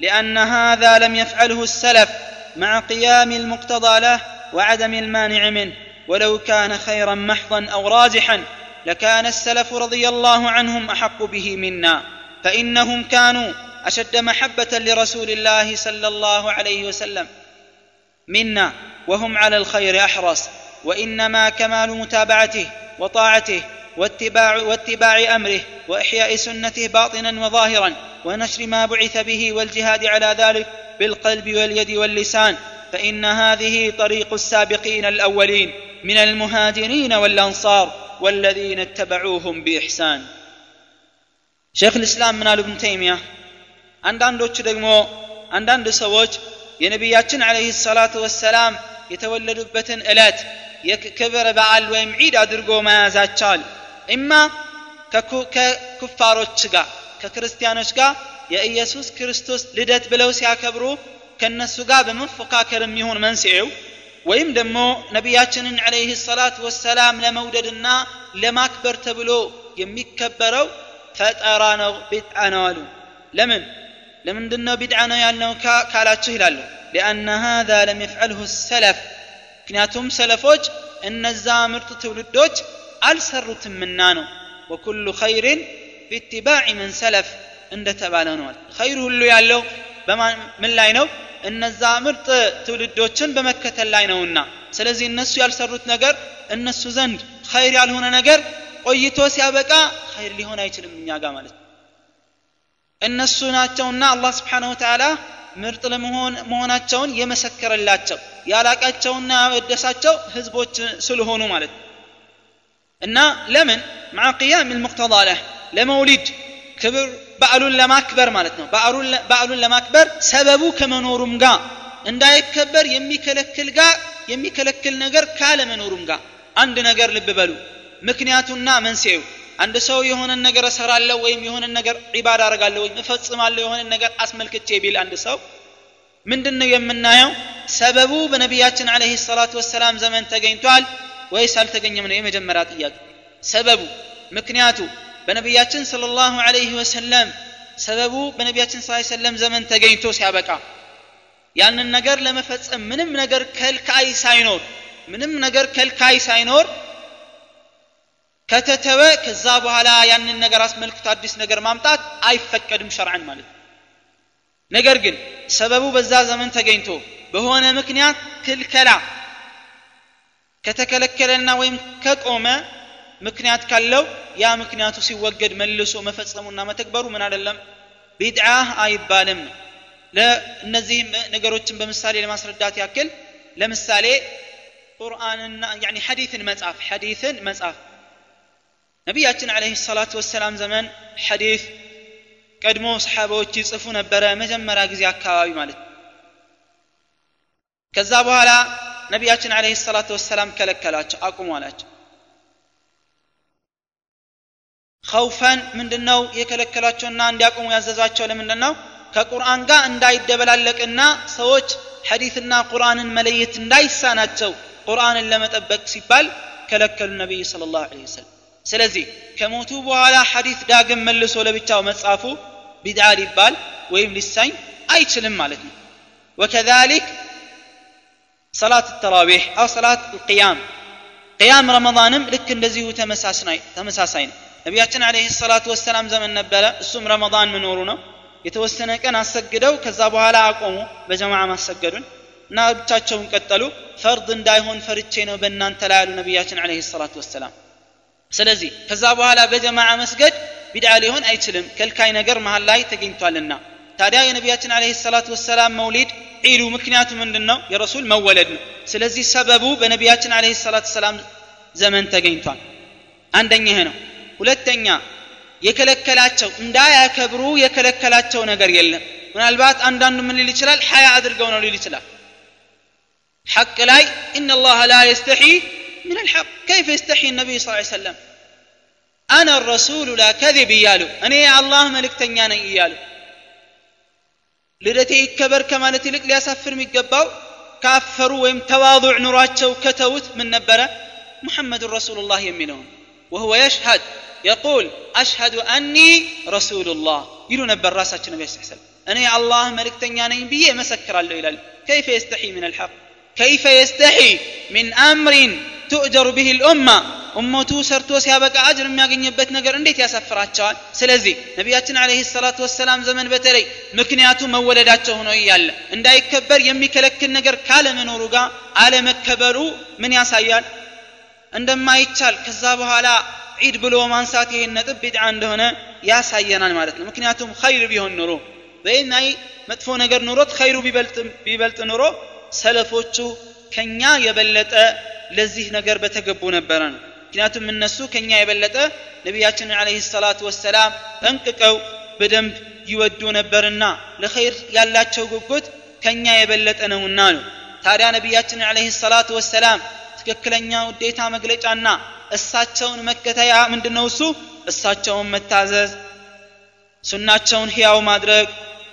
لأن هذا لم يفعله السلف مع قيام المقتضى له وعدم المانع منه. ولو كان خيرا محضا أو راجحا لكان السلف رضي الله عنهم أحق به منا. فإنهم كانوا أشد محبة لرسول الله صلى الله عليه وسلم منا وهم على الخير أحرص وإنما كمال متابعته وطاعته واتباع, واتباع أمره وإحياء سنته باطنا وظاهرا ونشر ما بعث به والجهاد على ذلك بالقلب واليد واللسان فإن هذه طريق السابقين الأولين من المهاجرين والأنصار والذين اتبعوهم بإحسان. ሼክ ልስላም ምን ብን ተይሚያ? አንዳንዶቹ ደግሞ አንዳንድ ሰዎች የነቢያችን አለህ ሰላቱ ወሰላም የተወለዱበትን ዕለት የክብር በዓል ወይም ዒድ አድርጎ መያዛቸዋል እማ ከኩፋሮች ጋር ከክርስቲያኖች ጋር የኢየሱስ ክርስቶስ ልደት ብለው ሲያከብሩ ከነሱ ጋር በመፎካከር የሚሆን መንስኤው ወይም ደግሞ ነቢያችንን አለይህ ሰላት ወሰላም ለመውደድና ለማክበር ተብሎ የሚከበረው ፈጠራ ነው ቢድዓ ነው አሉ ለምን ለምንድን ነው ቢድዓ ነው ያልነው ካላችሁ ይላሉ ሊአነ ሃዛ ለም የፍዐልሁ ሰለፍ ምክንያቱም ሰለፎች እነዛ ምርጥ ትውልዶች አልሰሩትምና ነው ወኩሉ ኸይርን ቢትባዕ መን ሰለፍ እንደተባለ ነዋል ኸይር ሁሉ ያለው ምን ላይ ነው እነዛ ምርጥ ትውልዶችን በመከተል ላይ ነውና ስለዚህ እነሱ ያልሰሩት ነገር እነሱ ዘንድ ኸይር ያልሆነ ነገር ቆይቶ ሲያበቃ ኸይር ሊሆን አይችልም እኛ ጋር ማለት ነው እነሱ ናቸውና አላህ ስብሓንሁ ወተዓላ ምርጥ ለመሆን መሆናቸውን የመሰከረላቸው ያላቃቸውና ያወደሳቸው ህዝቦች ስለሆኑ ማለት ነው እና ለምን مع قيام المقتضى له ለመውሊድ ክብር በዓሉን ለማክበር ማለት ነው በዓሉን ለማክበር ሰበቡ ከመኖሩም ጋር እንዳይከበር የሚከለክል ጋር የሚከለክል ነገር ካለመኖሩም ጋር አንድ ነገር ልብ በሉ ምክንያቱና መንስኤው አንድ ሰው የሆነን ነገር እሰራለሁ ወይም የሆነን ነገር ዒባዳ አረጋለሁ ወይም እፈጽማለሁ የሆነን ነገር አስመልክቼ ቢል አንድ ሰው ምንድን ነው የምናየው ሰበቡ በነቢያችን አለህ ሰላቱ ወሰላም ዘመን ተገኝቷል ወይስ አልተገኘም ነው የመጀመሪያ ጥያቄ ሰበቡ ምክንያቱ በነቢያችን ስለ ላሁ አለህ ወሰለም ሰበቡ በነቢያችን ስለ ሰለም ዘመን ተገኝቶ ሲያበቃ ያንን ነገር ለመፈጸም ምንም ነገር ከልካይ ሳይኖር ምንም ነገር ከልካይ ሳይኖር ከተተወ ከዛ በኋላ ያንን ነገር አስመልክቶ አዲስ ነገር ማምጣት አይፈቀድም ሸርዓን ማለት ነው። ነገር ግን ሰበቡ በዛ ዘመን ተገኝቶ በሆነ ምክንያት ክልከላ ከተከለከለና ወይም ከቆመ ምክንያት ካለው ያ ምክንያቱ ሲወገድ መልሶ መፈጸሙና መተግበሩ ምን አይደለም? ቢድዓ አይባልም ለእነዚህ ነገሮችን በምሳሌ ለማስረዳት ያክል ለምሳሌ ቁርአንና ሐዲትን መጻፍ ሐዲትን መጻፍ ነቢያችን አለህ ሰላቱ ወሰላም ዘመን ሐዲት ቀድሞ ሰሓባዎች ይጽፉ ነበረ መጀመሪያ ጊዜ አካባቢ ማለት ነው ከዛ በኋላ ነቢያችን አለህ ሰላቱ ወሰላም ከለከላቸው አቁሙ አላቸው ኸውፈን ምንድን ነው የከለከላቸውና እንዲያቆሙ ያዘዟቸው ለምንድን ነው ከቁርአን ጋር እንዳይደበላለቅና ሰዎች ሐዲትና ቁርአንን መለየት እንዳይሳናቸው ቁርአንን ለመጠበቅ ሲባል ከለከሉ ነቢይ ስለ ላሁ ለ ወሰለም ስለዚህ ከሞቱ በኋላ ሐዲስ ዳግም መልሶ ለብቻው መጻፉ ቢድዓ ሊባል ወይም ሊሳኝ አይችልም ማለት ነው ወከዛሊክ ሰላት ተራዊሕ አው ሰላት ልቅያም ቅያም ረመዳንም ልክ እንደዚሁ ተመሳሳይ ነው ነቢያችን አለህ ሰላቱ ወሰላም ዘመን ነበረ እሱም ረመዳን መኖሩ ነው የተወሰነ ቀን አሰግደው ከዛ በኋላ አቆሙ በጀማዓ ማሰገዱን እና ብቻቸውን ቀጠሉ ፈርድ እንዳይሆን ፈርቼ ነው በእናንተ ላይ ያሉ ነቢያችን አለህ ሰላቱ ወሰላም ስለዚህ ከዛ በኋላ በጀማዓ መስገድ ቢድዓ ሊሆን አይችልም። ከልካይ ነገር መሀል ላይ ተገኝቷልና። ታዲያ የነቢያችን አለህ ሰላቱ ወሰላም መውሊድ ዒዱ ምክንያቱ ምንድን ነው የረሱል መወለድ ነው። ስለዚህ ሰበቡ በነቢያችን አለህ ሰላቱ ወሰላም ዘመን ተገኝቷል። አንደኛ ይሄ ነው። ሁለተኛ የከለከላቸው እንዳያከብሩ የከለከላቸው ነገር የለም። ምናልባት አንዳንዱ ምን ሊል ይችላል? ሀያ አድርገው ነው ሊል ይችላል። ሐቅ ላይ ኢነ ላህ ላ የስተሒ من الحق. كيف يستحي النبي صلى الله عليه وسلم؟ أنا الرسول لا كذب إياله أنا يا الله ملك تنيانا إياله ልደቴ كبر كما لتلك ሊያሳፍር የሚገባው ካፈሩ كافروا ተዋضع نراتش وكتوت من نبرة. محمد رسول الله يمنهم وهو يشهد. يقول أشهد أني رسول الله. يلو نبر راسك النبي صلى الله عليه وسلم. أنا يا الله ملك تنيانين بي مسكر الليل كيف يستحي من الحق؟ كيف يستحي من أمر تؤجر به الأمة እመቱ ሰርቶ ሲያበቃ አጅር የሚያገኝበት ነገር እንዴት ያሳፍራቸዋል ስለዚህ ነቢያችን አለህ ሰላቱ ወሰላም ዘመን በተለይ ምክንያቱ መወለዳቸው ሆኖ እያለ እንዳይከበር የሚከለክል ነገር ካለመኖሩ ጋር አለመከበሩ ምን ያሳያል እንደማይቻል ከዛ በኋላ ዒድ ብሎ ማንሳት ይሄን ነጥብ ቢድዓ እንደሆነ ያሳየናል ማለት ነው ምክንያቱም ኸይር ቢሆን ኑሮ ወይም አይ መጥፎ ነገር ኑሮት ኸይሩ ቢበልጥ ኑሮ ሰለፎቹ ከኛ የበለጠ ለዚህ ነገር በተገቡ ነበረ ነው ምክንያቱም እነሱ ከኛ የበለጠ ነቢያችንን አለህ ሰላቱ ወሰላም ጠንቅቀው በደንብ ይወዱ ነበርና ለኸይር ያላቸው ጉጉት ከኛ የበለጠ ነውና ነው ታዲያ ነቢያችንን አለህ ሰላቱ ወሰላም ትክክለኛ ውዴታ መግለጫና እሳቸውን መከተያ ምንድነው እሱ? እሳቸውን መታዘዝ ሱናቸውን ሕያው ማድረግ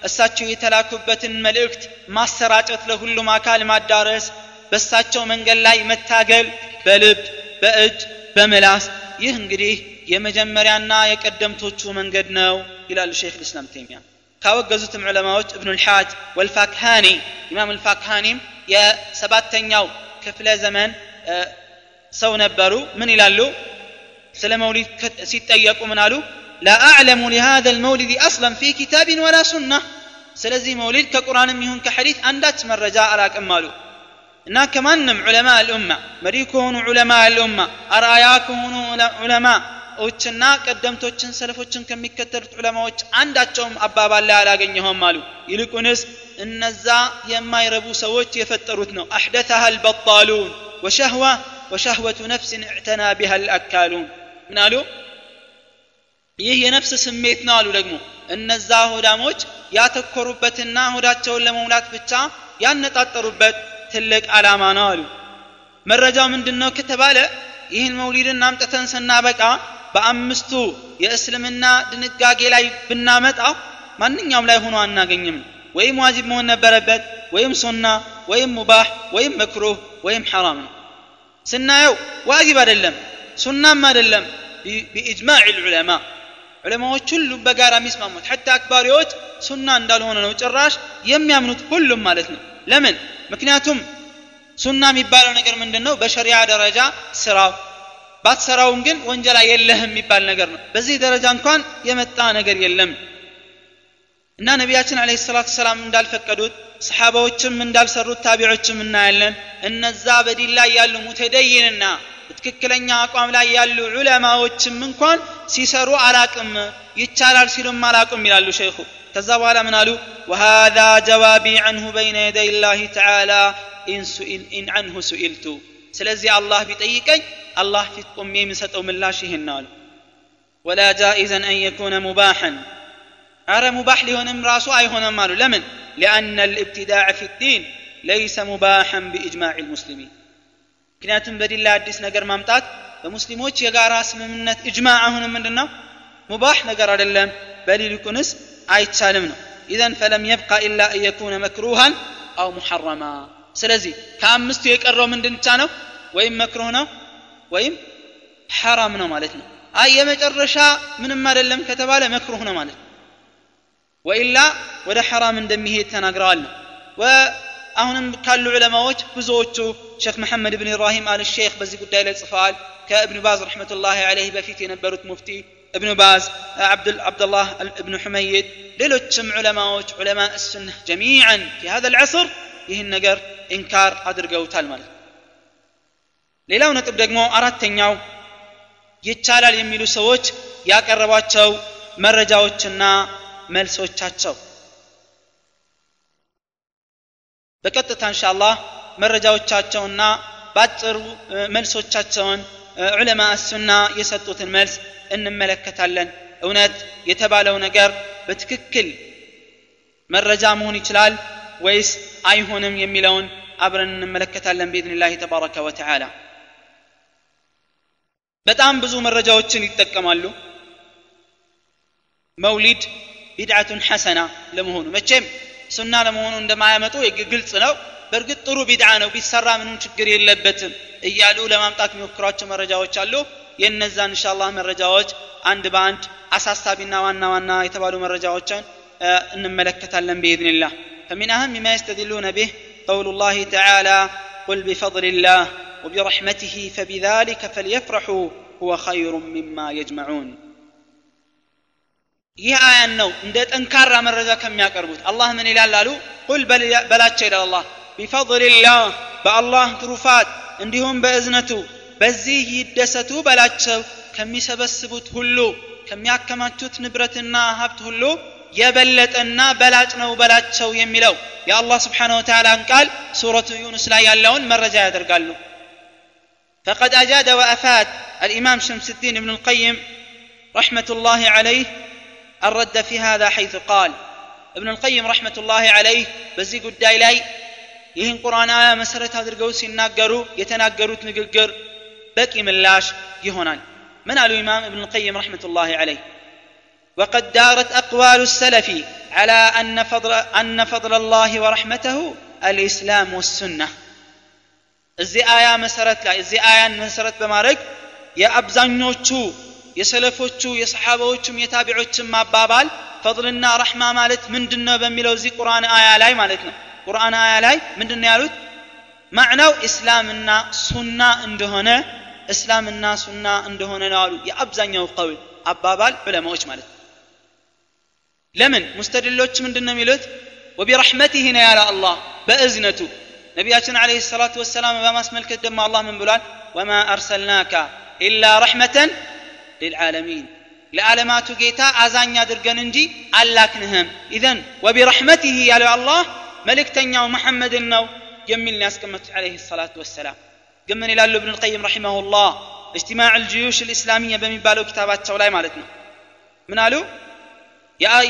እሳቸው የተላኩበትን መልእክት ማሰራጨት ለሁሉም አካል ማዳረስ በእሳቸው መንገድ ላይ መታገል በልብ በእጅ በምላስ ይህ እንግዲህ የመጀመሪያና የቀደምቶቹ መንገድ ነው ይላሉ ሼክ ልስላም ተይሚያ ካወገዙትም ዑለማዎች እብኑ ልሓጅ ወልፋክሃኒ ኢማም ልፋክሃኒም የሰባተኛው ክፍለ ዘመን ሰው ነበሩ ምን ይላሉ ስለ መውሊድ ሲጠየቁ ምን አሉ لا أعلم لهذا المولد أصلا في كتاب ولا سنة ስለዚህ መውሊድ ከቁርአንም ይሁን ከሐዲት አንዳች መረጃ አላቅም አሉ እና ከማንም ዑለማ አልኡማ መሪ ከሆኑ ዑለማ አልኡማ አርአያ ከሆኑ ዑለማዎችና ቀደምቶችን ሰለፎችን ከሚከተሉት ዑለማዎች አንዳቸውም አባባል ላይ አላገኘሁም አሉ ይልቁንስ እነዛ የማይረቡ ሰዎች የፈጠሩት ነው አሕደተሃ አልበጣሉን ወሸህዋ ወሸህወቱ ነፍስን እዕተና ቢሃ አልአካሉን ምን አሉ ይህ የነፍስ ስሜት ነው አሉ ደግሞ እነዛ ሆዳሞች ያተኮሩበትና ሆዳቸውን ለመሙላት ብቻ ያነጣጠሩበት ትልቅ ዓላማ ነው አሉ። መረጃው ምንድን ነው ከተባለ ይህን መውሊድን አምጥተን ስናበቃ በአምስቱ የእስልምና ድንጋጌ ላይ ብናመጣው ማንኛውም ላይ ሆኖ አናገኝም። ወይም ዋጅብ መሆን ነበረበት ወይም ሱና ወይም ሙባህ ወይም መክሩህ ወይም ሐራም ነው። ስናየው ዋጅብ አይደለም ሱናም አይደለም ቢኢጅማዕ ልዑለማ ዑለማዎች ሁሉም በጋራ የሚስማሙት ሐታ አክባሪዎች ሱና እንዳልሆነ ነው ጭራሽ የሚያምኑት ሁሉም ማለት ነው ለምን? ምክንያቱም ሱና የሚባለው ነገር ምንድን ነው በሸሪያ ደረጃ ስራው። ባትሰራውም ግን ወንጀላ የለህም የሚባል ነገር ነው። በዚህ ደረጃ እንኳን የመጣ ነገር የለም። እና ነቢያችን አለ ሰላቱ ሰላም እንዳልፈቀዱት ሰሓባዎችም እንዳልሰሩት ታቢዖችም እናያለን። እነዛ በዲን ላይ ያሉ ሙተደይንና ትክክለኛ አቋም ላይ ያሉ ዑለማዎችም እንኳን ሲሰሩ አላቅም ይቻላል ሲሉም አላቁም ይላሉ ሸይኹ። ከዛ በኋላ ምን አሉ? وهذا جوابي عنه بين يدي الله تعالى إن, سئل إن عنه سئلت سلزي الله في طيقين الله في قمي من ستو من الله شيه ولا جائزا أن يكون مباحا أرى مباح لهنا من راسو أي هنا مالو لمن لأن الابتداع في الدين ليس مباحا بإجماع المسلمين ምክንያቱም በዲን ላይ አዲስ ነገር ማምጣት በሙስሊሞች የጋራ ስምምነት እጅማዕ አሁንም ምንድን ነው ሙባህ ነገር አይደለም በሊልቁንስ አይቻልም ነው ኢዘን ፈለም የብቃ ኢላ አን የኩነ መክሩሃን አው ሙሐረማ ስለዚህ ከአምስቱ የቀረው ምንድን ብቻ ነው ወይም መክሩህ ነው ወይም ሐራም ነው ማለት ነው አይ የመጨረሻ ምንም አይደለም ከተባለ መክሩህ ነው ማለት ነው ወኢላ ወደ ሐራም እንደሚሄድ ተናግረዋል አሁንም ካሉ ዑለማዎች ብዙዎቹ ሼክ መሐመድ ብን ኢብራሂም አል ሼክ በዚህ ጉዳይ ላይ ጽፈዋል ከእብን ባዝ ረሕመቱላሂ አለይህ በፊት የነበሩት ሙፍቲ እብን ባዝ አብዱላህ እብን ሑመይድ ሌሎችም ዑለማዎች ዑለማ እስፍን ጀሚዓን ፊ ሀዘ ልዐስር ይህን ነገር ኢንካር አድርገውታል ማለት ነው ሌላው ነጥብ ደግሞ አራተኛው ይቻላል የሚሉ ሰዎች ያቀረቧቸው መረጃዎችና መልሶቻቸው በቀጥታ እንሻአላህ መረጃዎቻቸውና ባጭሩ መልሶቻቸውን ዑለማ እሱና የሰጡትን መልስ እንመለከታለን እውነት የተባለው ነገር በትክክል መረጃ መሆን ይችላል ወይስ አይሆንም የሚለውን አብረን እንመለከታለን ቢኢዝኒላህ ተባረከ ወተዓላ በጣም ብዙ መረጃዎችን ይጠቀማሉ መውሊድ ቢድዓቱን ሐሰና ለመሆኑ መቼም ሱና ለመሆኑ እንደማያመጡ ግልጽ ነው በእርግጥ ጥሩ ቢድዓ ነው ቢሰራ ምንም ችግር የለበትም እያሉ ለማምጣት የሚሞክሯቸው መረጃዎች አሉ የእነዛን እንሻላህ መረጃዎች አንድ በአንድ አሳሳቢና ዋና ዋና የተባሉ መረጃዎችን እንመለከታለን ቢኢዝኒላህ فمن أهم ما يستدلون به قول الله تعالى قل بفضل الله وبرحمته فبذلك فليفرحوا هو خير مما يجمعون ይህ አያን ነው እንደ ጠንካራ መረጃ ከሚያቀርቡት አላህ ምን ይላል አሉ ቁል በላቸው ይላል አላህ ቢፈضልላህ በአላህ ትሩፋት እንዲሁም በእዝነቱ በዚህ ይደሰቱ በላቸው ከሚሰበስቡት ሁሉ ከሚያከማቹት ንብረትና ሀብት ሁሉ የበለጠና በላጭ ነው በላቸው የሚለው የአላህ ስብሓነ ወተዓላን ቃል ሱረቱ ዩኑስ ላይ ያለውን መረጃ ያደርጋሉ فقد أجاد وأفاد الإمام شمس الدين ابن القيم رحمة الله عليه الرد في هذا حيث قال ابن القيم رحمة الله عليه بزي قد لاي ይህን ቁርአን አያ መሰረት አድርገው ሲናገሩ የተናገሩት ንግግር በቂ ምላሽ ይሆናል ምን አሉ ኢማም እብን ልቀይም ረሕመቱላህ ዓለይህ وقد دارت أقوال السلف على أن فضل, أن فضل الله ورحمته الإسلام والسنة እዚህ አያ መሰረት ላይ እዚህ አያን መሰረት በማድረግ የአብዛኞቹ የሰለፎቹ የሰሓባዎቹም የታቢዖችም አባባል ፈضልና ረሕማ ማለት ምንድን ነው በሚለው እዚህ ቁርአን አያ ላይ ማለት ነው ቁርአን አያ ላይ ምንድን ነው ያሉት ማዕናው እስላምና ሱና እንደሆነ እስላምና ሱና እንደሆነ ነው አሉ የአብዛኛው ቀውል አባባል ዑለማዎች ማለት ነው ለምን ሙስተድሎች ምንድን ነው የሚሉት ወቢረሕመቲህ ነው ያለ አላህ በእዝነቱ ነቢያችን አለህ ሰላቱ ወሰላም በማስመልከት ደግሞ አላህ ምን ብሏል ወማ አርሰልናካ ኢላ ረሕመተን للعالمين ለዓለማቱ ጌታ አዛኝ አድርገን እንጂ አላክንህም ኢዘን ወቢረሕመትህ ያለው አላህ መልእክተኛው መሐመድን ነው የሚል ያስቀመጡት ለ ሰላት ወሰላም ግን ምን ይላሉ እብን ልቀይም ረሒማሁ ላህ እጅትማዕ ልጅዩሽ ልእስላሚያ በሚባለው ኪታባቸው ላይ ማለት ነው ምን አሉ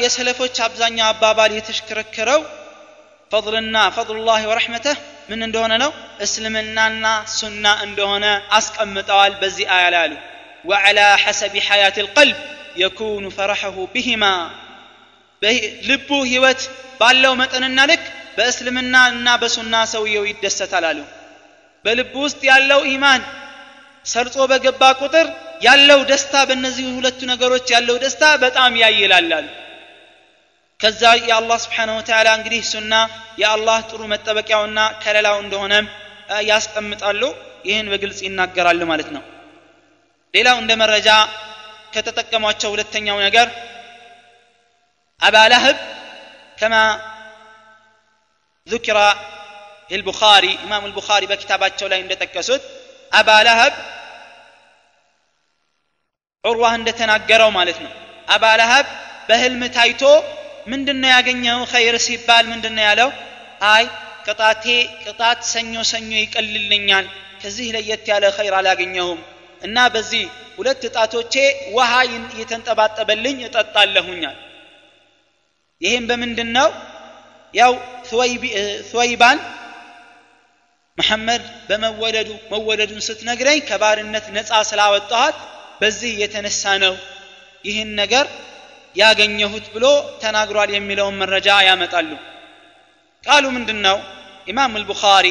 የሰለፎች አብዛኛው አባባል የተሽከረከረው ፈضልና ፈضሉላህ ወረሕመተህ ምን እንደሆነ ነው እስልምናና ሱና እንደሆነ አስቀምጠዋል በዚህ አያ ላይ አሉ ወዓላ ሐሰቢ ሐያት ልቀልብ የኩኑ ፈረሐሁ ብሂማ ልቡ ህይወት ባለው መጠንና ልክ በእስልምና እና በሱና ሰውየው ይደሰታል አሉ በልቡ ውስጥ ያለው ኢማን ሰርጾ በገባ ቁጥር ያለው ደስታ በእነዚህ ሁለቱ ነገሮች ያለው ደስታ በጣም ያይላል አሉ ከዛ የአላህ ስብሓን ወተላ እንግዲህ ሱና የአላህ ጥሩ መጠበቂያውና ከለላው እንደሆነም ያስቀምጣሉ ይህን በግልጽ ይናገራሉ ማለት ነው ሌላው እንደ መረጃ ከተጠቀሟቸው ሁለተኛው ነገር አባ ለህብ ከማ ذكر في البخاري إمام البخاري بكتابات ላይ እንደጠቀሱት አባ ለህብ ዑርዋህ እንደተናገረው ማለት ነው አባ ለሀብ በህልም ታይቶ ምንድነው ያገኘው ኸይር ሲባል ምንድነው ያለው አይ ቅጣቴ ቅጣት ሰኞ ሰኞ ይቀልልኛል ከዚህ ለየት ያለ ኸይር አላገኘሁም እና በዚህ ሁለት ጣቶቼ ውሃ እየተንጠባጠበልኝ እጠጣለሁኛል ይህም በምንድን ነው ያው ثወይባን መሐመድ በመወለዱ መወለዱን ስትነግረኝ ከባርነት ነፃ ስላወጣኋት በዚህ የተነሳ ነው ይህን ነገር ያገኘሁት ብሎ ተናግሯል የሚለውን መረጃ ያመጣሉ። ቃሉ ምንድን ነው ኢማም አልቡኻሪ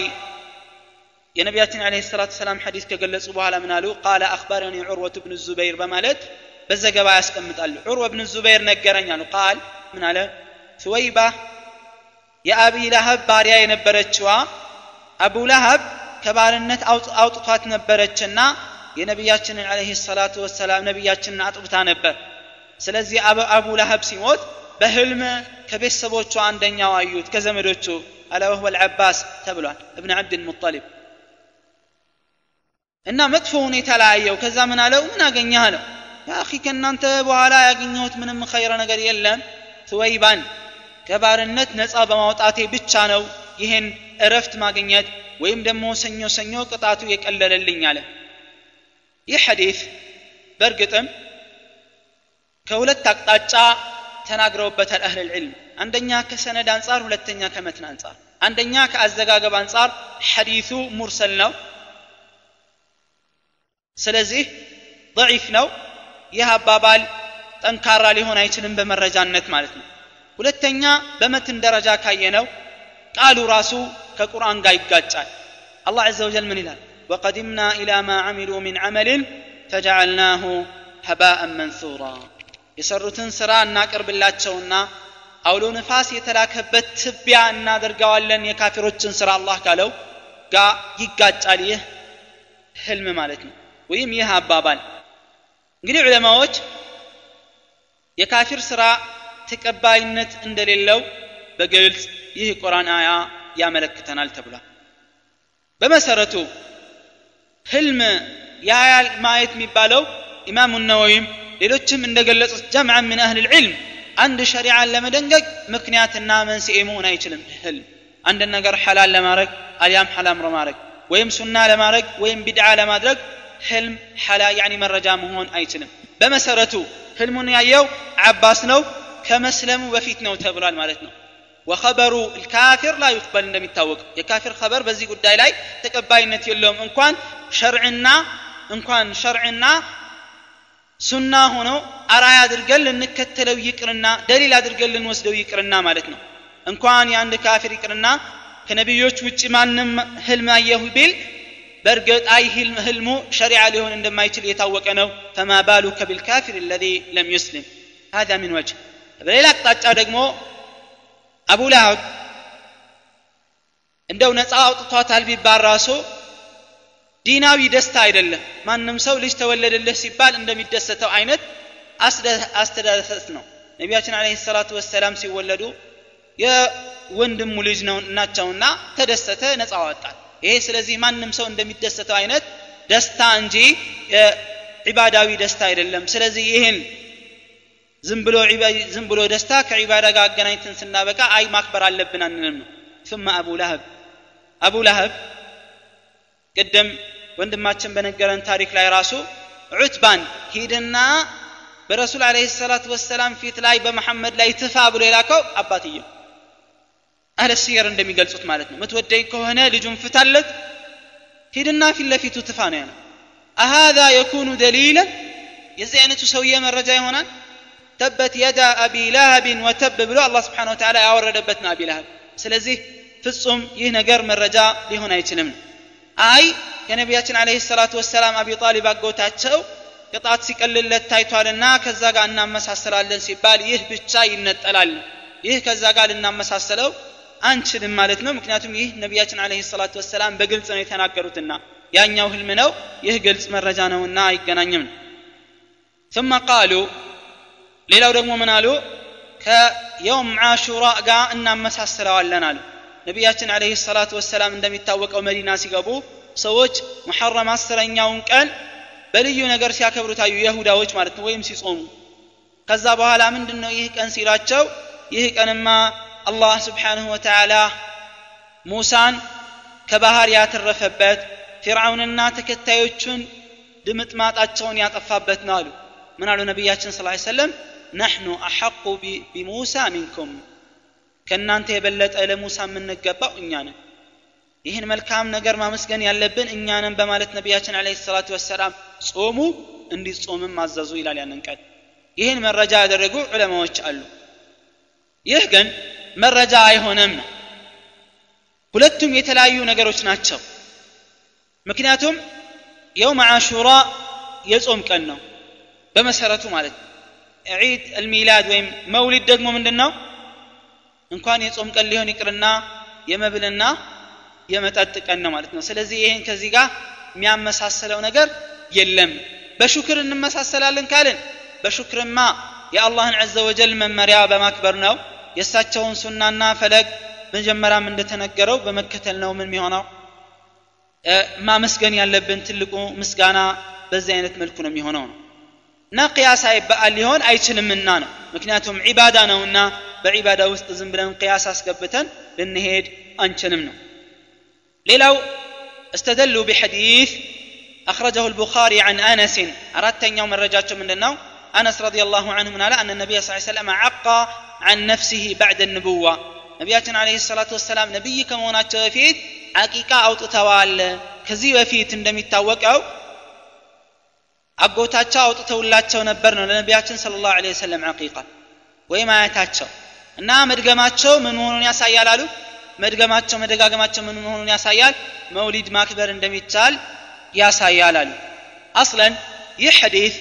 የነቢያችን አለ ሰላት ሰላም ሐዲስ ከገለጹ በኋላ ምን አሉ ቃለ አክበረኒ ዑርወት ብን ዙበይር በማለት በዘገባ ያስቀምጣሉ ዑርወ ብን ዙበይር ነገረኝ አሉ ቃል ምን አለ ሱወይባ የአቢ ላሀብ ባሪያ የነበረችዋ አቡ ላሀብ ከባርነት አውጥቷት ነበረችና የነቢያችንን አለህ ሰላቱ ወሰላም ነቢያችንን አጥብታ ነበር ስለዚህ አቡ ላሀብ ሲሞት በህልም ከቤተሰቦቿ አንደኛው አዩት ከዘመዶቹ አላ ወህወ ልዓባስ ተብሏል እብን ዓብድልሙጠሊብ እና መጥፎ ሁኔታ ላይ አየው። ከዛ ምን አለው? ምን አገኘህ አለው። ያኺ ከእናንተ በኋላ ያገኘሁት ምንም ኸይረ ነገር የለም። ትወይባን ከባርነት ነፃ በማውጣቴ ብቻ ነው ይህን እረፍት ማግኘት ወይም ደግሞ ሰኞ ሰኞ ቅጣቱ የቀለለልኝ አለ። ይህ ሐዲት በእርግጥም ከሁለት አቅጣጫ ተናግረውበታል አህል ልዕልም አንደኛ ከሰነድ አንጻር ሁለተኛ ከመትን አንጻር። አንደኛ ከአዘጋገብ አንጻር ሐዲቱ ሙርሰል ነው ስለዚህ ضعيف ነው ይህ አባባል ጠንካራ ሊሆን አይችልም በመረጃነት ማለት ነው ሁለተኛ በመትን ደረጃ ካየነው ቃሉ ራሱ ከቁርአን ጋር ይጋጫል አላህ ዘ ወጀል ምን ይላል ወቀድምና ኢላ ማ አሚሉ ምን አመልን ፈጀዓልናሁ ሀባአን መንሱራ የሰሩትን ስራ እናቅርብላቸውና አውሎ ነፋስ የተላከበት ትቢያ እናደርገዋለን የካፊሮችን ስራ አላህ ካለው ጋ ይጋጫል ይህ ህልም ማለት ነው ወይም ይህ አባባል። እንግዲህ ዑለማዎች የካፊር ስራ ተቀባይነት እንደሌለው በግልጽ ይህ ቁርአን አያ ያመለክተናል ተብሏል። በመሰረቱ ህልም ያያል ማየት የሚባለው ኢማሙ ነወይም ሌሎችም እንደገለጹት ጀምዓ ምን አህል ልዕልም አንድ ሸሪዓን ለመደንገግ ምክንያትና መንስኤ መሆን አይችልም። ህልም አንድን ነገር ሐላል ለማድረግ አሊያም ሐላም ለማድረግ ወይም ሱና ለማድረግ ወይም ቢድዓ ለማድረግ ህልም ሐላ ያኒ መረጃ መሆን አይችልም በመሰረቱ ህልሙን ያየው አባስ ነው ከመስለሙ በፊት ነው ተብሏል ማለት ነው ወኸበሩ ልካፊር ላ ዩቅበል እንደሚታወቀው የካፊር ኸበር በዚህ ጉዳይ ላይ ተቀባይነት የለውም እንኳን ሸርዕና እንኳን ሸርዕና ሱና ሆኖ አራያ አድርገን ልንከተለው ይቅርና ደሊል አድርገን ልንወስደው ይቅርና ማለት ነው እንኳን የአንድ ካፊር ይቅርና ከነቢዮች ውጭ ማንም ህልም አየሁ ቢል በእርግጥ አይ ህልሙ ሸሪዓ ሊሆን እንደማይችል የታወቀ ነው። ፈማ ባሉከ ቢልካፊር ለዚ ለም ዩስሊም። ሀዛ ምን ወጅህ። በሌላ አቅጣጫ ደግሞ አቡ ለሀብ እንደው ነፃ አውጥቷታል ቢባል ራሱ ዲናዊ ደስታ አይደለም። ማንም ሰው ልጅ ተወለደልህ ሲባል እንደሚደሰተው አይነት አስተዳሰት ነው። ነቢያችን አለ ሰላቱ ወሰላም ሲወለዱ የወንድሙ ልጅ ነው እናቸውና ተደሰተ ነፃ አወጣል ይሄ ስለዚህ ማንም ሰው እንደሚደሰተው አይነት ደስታ እንጂ ዒባዳዊ ደስታ አይደለም ስለዚህ ይህን ዝም ብሎ ዝም ብሎ ደስታ ከዒባዳ ጋር አገናኝተን ስናበቃ አይ ማክበር አለብን አንልም ነው ثم አቡ ለሀብ አቡ ለሀብ ቅድም ወንድማችን በነገረን ታሪክ ላይ ራሱ ዑትባን ሂድና በረሱል አለ ሰላት ወሰላም ፊት ላይ በመሐመድ ላይ ትፋ ብሎ የላከው አባትየው أهل السير عندما يقول صوت مالتنا متودي كهنا لجن فتلت هيدنا في اللفي تتفانا أنا أهذا يكون دليلا يزعنة سوية من رجاء هنا تبت يدا أبي لهب وتب بلو الله سبحانه وتعالى أورى ربتنا أبي لهب سلزيه في الصم يهنا قر من رجاء لهنا يتنمنا أي كنبياتنا عليه الصلاة والسلام أبي طالب أقو تاتشو قطعت سكال للتايتو على النا كزاق أننا مسح السلال لنسي بال يه بيتشاي النت ألال يه كزاق أننا مسح السلال አንችልም ማለት ነው ምክንያቱም ይህ ነቢያችን አለህ ሰላቱ ወሰላም በግልጽ ነው የተናገሩትና ያኛው ህልም ነው ይህ ግልጽ መረጃ ነውና አይገናኝም ነው ثم قالوا ሌላው ደግሞ ምን አሉ ከየውም ዓሹራ ጋር እናመሳስለዋለን አሉ ነቢያችን አለህ ሰላቱ ወሰላም እንደሚታወቀው መዲና ሲገቡ ሰዎች ሙሐረም አስረኛውን ቀን በልዩ ነገር ሲያከብሩ ታዩ የሁዳዎች ማለት ነው ወይም ሲጾሙ ከዛ በኋላ ምንድን ነው ይህ ቀን ሲላቸው ይህ ቀንማ አላህ ስብሓንሁ ወተዓላ ሙሳን ከባህር ያተረፈበት ፊርዓውንና ተከታዮቹን ድምጥማጣቸውን ያጠፋበት ነው አሉ ምን አሉ ነቢያችን ስ ሰለም ነሕኑ አሐቁ ቢሙሳ ሚንኩም ከእናንተ የበለጠ ለሙሳ የምንገባው እኛ ነን ይህን መልካም ነገር ማመስገን ያለብን እኛ ነን በማለት ነቢያችን አለ ሰላቱ ወሰላም ጾሙ እንዲጾምም አዘዙ ይላል ያንን ቀን ይህን መረጃ ያደረጉ ዑለማዎች አሉ ይህ ግን መረጃ አይሆንም ነው ሁለቱም የተለያዩ ነገሮች ናቸው ምክንያቱም የውም አሹራ የጾም ቀን ነው በመሰረቱ ማለት ነው ዒድ አልሚላድ ወይም መውሊድ ደግሞ ምንድን ነው እንኳን የጾም ቀን ሊሆን ይቅርና የመብልና የመጠጥ ቀን ነው ማለት ነው ስለዚህ ይህን ከዚህ ጋር የሚያመሳሰለው ነገር የለም በሹክር እንመሳሰላለን ካልን በሹክርማ የአላህን ዐዘ ወጀል መመሪያ በማክበር ነው የእሳቸውን ሱናና ፈለግ መጀመሪያም እንደተነገረው በመከተል ነው ምን የሚሆነው ማመስገን ያለብን ትልቁ ምስጋና በዚህ አይነት መልኩ ነው የሚሆነው ነው እና ቅያስ በዓል ሊሆን አይችልምና ነው ምክንያቱም ዒባዳ ነውና በዒባዳ ውስጥ ዝም ብለን ቅያስ አስገብተን ልንሄድ አንችልም ነው ሌላው استدلوا بحديث أخرجه البخاري عن أنس أردت يوم الرجاج من النوم أنس رضي الله عنه من أن النبي صلى الله عليه وسلم عقى عن نفسه بعد النبوة نبياتنا عليه الصلاة والسلام نبي كمونات بفيت عقيقة أو تتوال كزي بفيت اندم يتوقعوا አጎታቸው አውጥተውላቸው ነበር ነው ለነቢያችን ስለ ላሁ ለ ወሰለም አቂቃ ወይም አያታቸው እና መድገማቸው ምን መሆኑን ያሳያል አሉ መድገማቸው መደጋገማቸው ምን መሆኑን ያሳያል መውሊድ ማክበር እንደሚቻል ያሳያል አሉ አስለን ይህ ሐዲት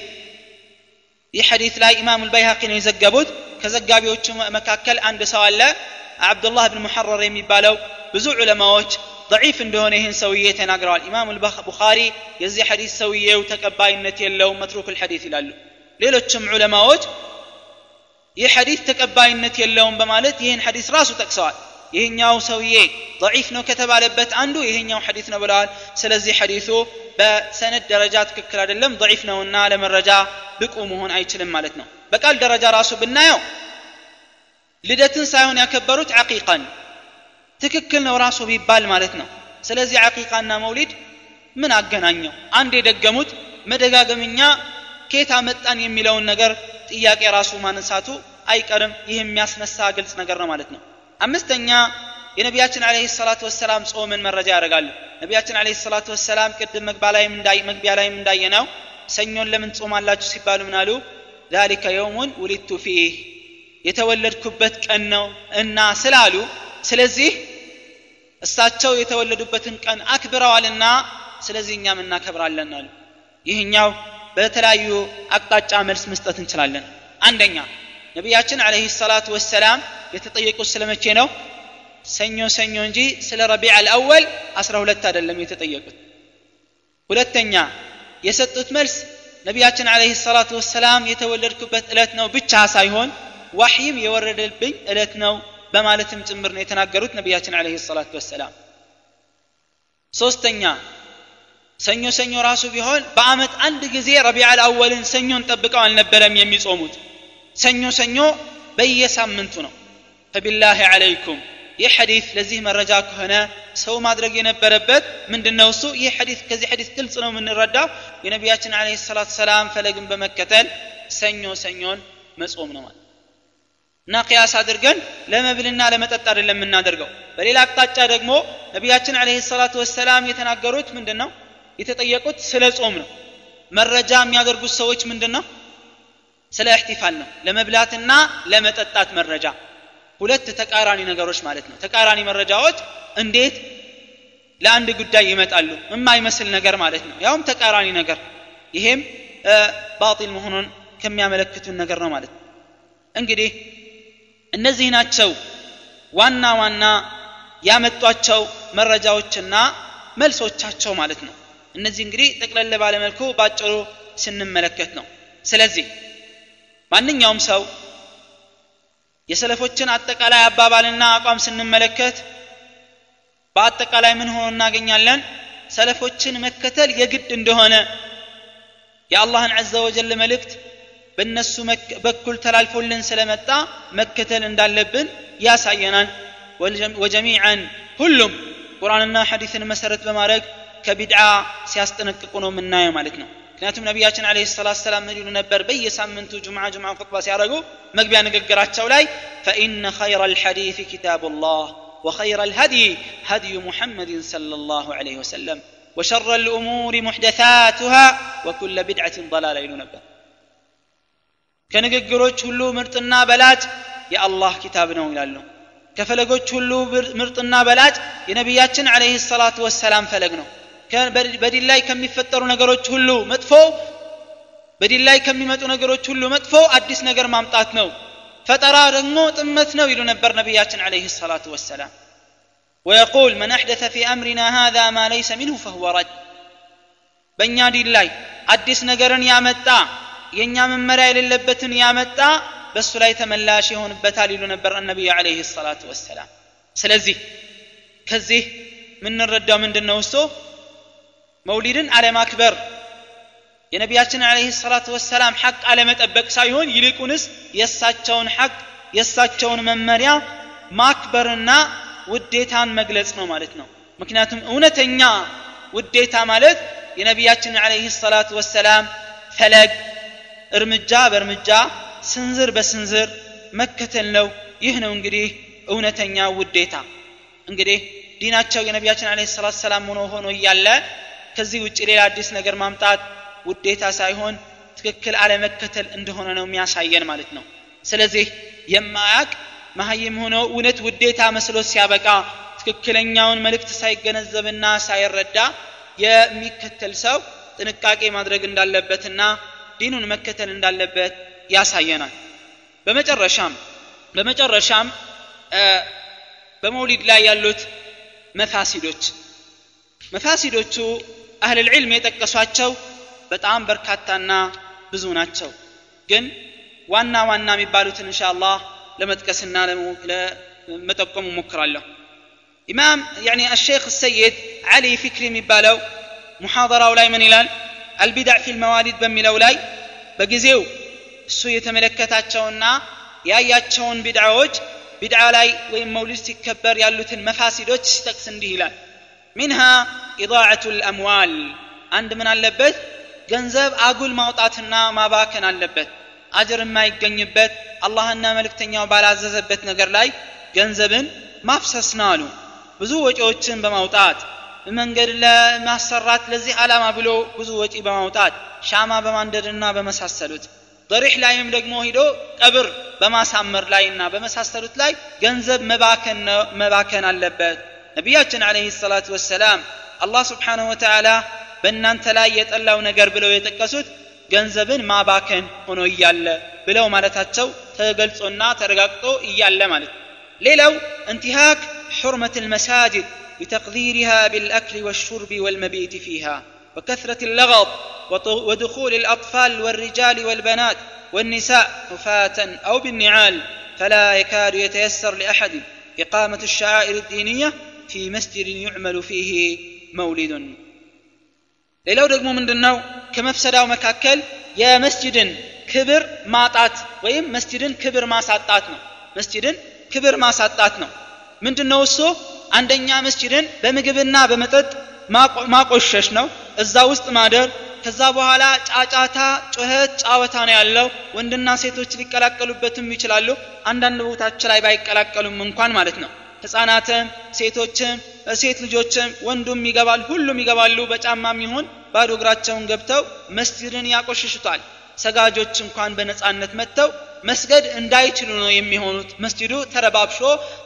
ይህ ሐዲት ላይ ኢማሙ ልበይሃቂ ነው የዘገቡት ከዘጋቢዎቹ መካከል አንድ ሰው አለ አብዱላህ ብን ሙሐረር የሚባለው ብዙ ዑለማዎች ضعيف እንደሆነ ይህን ሰውዬ ተናግረዋል ኢማም ቡኻሪ የዚህ ሐዲስ ሰውዬው ተቀባይነት የለውም መትሩክ ልሐዲት ይላሉ ሌሎችም ዑለማዎች ይህ ሐዲስ ተቀባይነት የለውም በማለት ይህን ሐዲስ ራሱ ጠቅሰዋል ይህኛው ሰውዬ ضዒፍ ነው ከተባለበት አንዱ ይህኛው ሐዲስ ነው ብለዋል። ስለዚህ ሐዲሱ በሰነድ ደረጃ ትክክል አይደለም ضዒፍ ነውና ለመረጃ ብቁ መሆን አይችልም ማለት ነው። በቃል ደረጃ ራሱ ብናየው ልደትን ሳይሆን ያከበሩት አቂቃን ትክክል ነው ራሱ ቢባል ማለት ነው። ስለዚህ ዓቂቃና መውሊድ ምን አገናኘው? አንድ የደገሙት መደጋገምኛ ኬታ መጣን የሚለውን ነገር ጥያቄ ራሱ ማነሳቱ አይቀርም። ይህ የሚያስነሳ ግልጽ ነገር ነው ማለት ነው። አምስተኛ የነቢያችን አለህ ሰላት ወሰላም ጾምን መረጃ ያደርጋሉ። ነቢያችን አለህ ሰላት ወሰላም ቅድም መግቢያ ላይም እንዳየ ነው ሰኞን ለምን ጾማላችሁ ሲባሉ ምናሉ አሉ? ዛሊከ የውሙን ውሊቱ ፊህ የተወለድኩበት ቀን ነው እና ስላሉ ስለዚህ እሳቸው የተወለዱበትን ቀን አክብረዋልና ስለዚህ እኛም እናከብራለን አሉ። ይህኛው በተለያዩ አቅጣጫ መልስ መስጠት እንችላለን። አንደኛ ነቢያችን አለህ ሰላቱ ወሰላም የተጠየቁት ስለመቼ ነው ሰኞ ሰኞ እንጂ ስለ ረቢዕ አልአወል አስራ ሁለት አይደለም የተጠየቁት ሁለተኛ የሰጡት መልስ ነቢያችን አለህ ሰላቱ ወሰላም የተወለድኩበት ዕለት ነው ብቻ ሳይሆን ዋሕይም የወረደብኝ ዕለት ነው በማለትም ጭምር ነው የተናገሩት ነቢያችን አለህ ሰላቱ ወሰላም ሶስተኛ ሰኞ ሰኞ ራሱ ቢሆን በአመት አንድ ጊዜ ረቢዕ አልአወልን ሰኞን ጠብቀው አልነበረም የሚጾሙት ሰኞ ሰኞ በየሳምንቱ ነው። ፈቢላህ አለይኩም ይህ ሐዲት ለዚህ መረጃ ከሆነ ሰው ማድረግ የነበረበት ምንድነው እሱ? ይህ ሐዲት ከዚህ ሐዲት ግልጽ ነው የምንረዳው። የነቢያችን አለ ሰላት ሰላም ፈለግን በመከተል ሰኞ ሰኞን መጾም ነው ማለት እና ቅያስ አድርገን ለመብልና ለመጠጥ አይደለም የምናደርገው። በሌላ አቅጣጫ ደግሞ ነቢያችን አለህ ሰላቱ ወሰላም የተናገሩት ምንድን ነው የተጠየቁት ስለ ጾም ነው። መረጃ የሚያደርጉት ሰዎች ምንድን ነው ስለ እሕቲፋል ነው። ለመብላትና ለመጠጣት መረጃ። ሁለት ተቃራኒ ነገሮች ማለት ነው። ተቃራኒ መረጃዎች እንዴት ለአንድ ጉዳይ ይመጣሉ? የማይመስል ነገር ማለት ነው። ያውም ተቃራኒ ነገር። ይሄም ባጢል መሆኑን ከሚያመለክቱን ነገር ነው ማለት ነው። እንግዲህ እነዚህ ናቸው ዋና ዋና ያመጧቸው መረጃዎችና መልሶቻቸው ማለት ነው። እነዚህ እንግዲህ ጠቅለል ባለመልኩ ባጭሩ ስንመለከት ነው። ስለዚህ ማንኛውም ሰው የሰለፎችን አጠቃላይ አባባልና አቋም ስንመለከት በአጠቃላይ ምን ሆኖ እናገኛለን? ሰለፎችን መከተል የግድ እንደሆነ የአላህን ዐዘ ወጀል መልእክት በእነሱ በኩል ተላልፎልን ስለመጣ መከተል እንዳለብን ያሳየናል። ወጀሚዓን ሁሉም ቁርአንና ሐዲስን መሰረት በማድረግ ከቢድዓ ሲያስጠነቅቁ ነው የምናየው ማለት ነው ምክንያቱም ነቢያችን አለ ሰላት ሰላም ምን ይሉ ነበር? በየሳምንቱ ጁምዓ ጁምዓ ኹጥባ ሲያደረጉ መግቢያ ንግግራቸው ላይ ፈኢነ ኸይረ ልሐዲፊ ኪታብ ላህ وخير الهدي هدي محمد صلى الله عليه وسلم وشر الأمور محدثاتها وكل بدعة ضلالة إلى نبا كان قروج هلو مرتنا بلات يا الله كتابنا إلى الله كفلقوج هلو مرتنا بلات يا عليه الصلاة والسلام فلقنا በዲን ላይ ከሚፈጠሩ ነገሮች ሁሉ መጥፎ በዲን ላይ ከሚመጡ ነገሮች ሁሉ መጥፎ አዲስ ነገር ማምጣት ነው ፈጠራ ደግሞ ጥመት ነው ይሉ ነበር ነቢያችን عليه الصلاة والسلام ويقول من أحدث في أمرنا هذا ما ليس منه فهو رد በእኛ ዲን ላይ አዲስ ነገርን ያመጣ የእኛ መመሪያ የሌለበትን ያመጣ በእሱ ላይ ተመላሽ ይሆንበታል ይሉ ነበር ነቢዩ عليه الصلاة والسلام ስለዚህ ከዚህ የምንረዳው ምንድን ነው እሱ መውሊድን አለማክበር የነቢያችን አለህ ሰላቱ ወሰላም ሐቅ አለመጠበቅ ሳይሆን ይልቁንስ የእሳቸውን ሐቅ የእሳቸውን መመሪያ ማክበርና ውዴታን መግለጽ ነው ማለት ነው። ምክንያቱም እውነተኛ ውዴታ ማለት የነቢያችን አለህ ሰላቱ ወሰላም ፈለግ እርምጃ በእርምጃ ስንዝር በስንዝር መከተል ነው። ይህ ነው እንግዲህ እውነተኛ ውዴታ። እንግዲህ ዲናቸው የነቢያችን አለህ ሰላት ሰላም ሆኖ ሆኖ እያለ ከዚህ ውጭ ሌላ አዲስ ነገር ማምጣት ውዴታ ሳይሆን ትክክል አለመከተል እንደሆነ ነው የሚያሳየን ማለት ነው። ስለዚህ የማያቅ መሀይም ሆኖ እውነት ውዴታ መስሎ ሲያበቃ ትክክለኛውን መልእክት ሳይገነዘብና ሳይረዳ የሚከተል ሰው ጥንቃቄ ማድረግ እንዳለበትና ዲኑን መከተል እንዳለበት ያሳየናል። በመጨረሻም በመጨረሻም በመውሊድ ላይ ያሉት መፋሲዶች። መፋሲዶቹ አህል ልዕልም የጠቀሷቸው በጣም በርካታና ብዙ ናቸው ግን ዋና ዋና የሚባሉትን እንሻ አላህ ለመጥቀስና ለመጠቆም ሞክራለሁ ኢማም ያኒ አሼክ ሰይድ ዓሊ ፊክሪ የሚባለው ሙሐደራው ላይ ምን ይላል አልቢዳዕ ፊ ልመዋሊድ በሚለው ላይ በጊዜው እሱ የተመለከታቸውና ያያቸውን ቢድዓዎች ቢድዓ ላይ ወይም መውሊድ ሲከበር ያሉትን መፋሲዶች ሲጠቅስ እንዲህ ይላል ሚንሃ ኢዳዓቱ ልአምዋል አንድ ምን አለበት? ገንዘብ አጉል ማውጣትና ማባከን አለበት። አጅር የማይገኝበት አላህና መልእክተኛው ባላዘዘበት ነገር ላይ ገንዘብን ማፍሰስ ነው አሉ። ብዙ ወጪዎችን በማውጣት መንገድ ለማሰራት ለዚህ ዓላማ ብሎ ብዙ ወጪ በማውጣት ሻማ በማንደድና በመሳሰሉት በሪሕ ላይም ደግሞ ሂዶ ቀብር በማሳመር ላይና በመሳሰሉት ላይ ገንዘብ መባከን አለበት ነቢያችን አለህ ሰላቱ ወሰላም አላህ ስብሓንሁ ወተዓላ በእናንተ ላይ የጠላው ነገር ብለው የጠቀሱት ገንዘብን ማባከን ሆኖ እያለ ብለው ማለታቸው ተገልጾና ተረጋግጦ እያለ ማለት ሌላው እንቲሃክ حرمة المساجد بتقديرها بالأكل والشرب والمبيت فيها وكثرة اللغط ودخول الأطفال والرجال والبنات والنساء حفاة أو بالنعال فلا يكاد يتيسر لأحد إقامة الشعائر الدينية في مسجد يعمل فيه مولد ሌላው ደግሞ ምንድነው ከመፍሰዳው መካከል የመስጅድን ክብር ማጣት ወይም መስጅድን ክብር ማሳጣት ነው መስጅድን ክብር ማሳጣት ነው ምንድነው እሱ አንደኛ መስጅድን በምግብና በመጠጥ ማቆሸሽ ነው እዛ ውስጥ ማደር ከዛ በኋላ ጫጫታ ጩኸት ጫወታ ነው ያለው ወንድና ሴቶች ሊቀላቀሉበትም ይችላሉ አንዳንድ ቦታች ላይ ባይቀላቀሉም እንኳን ማለት ነው ህፃናትም ሴቶችም ሴት ልጆችም ወንዱም ይገባል ሁሉም ይገባሉ። በጫማም ይሁን ባዶ እግራቸውን ገብተው መስጅድን ያቆሽሹታል። ሰጋጆች እንኳን በነፃነት መጥተው መስገድ እንዳይችሉ ነው የሚሆኑት። መስጅዱ ተረባብሾ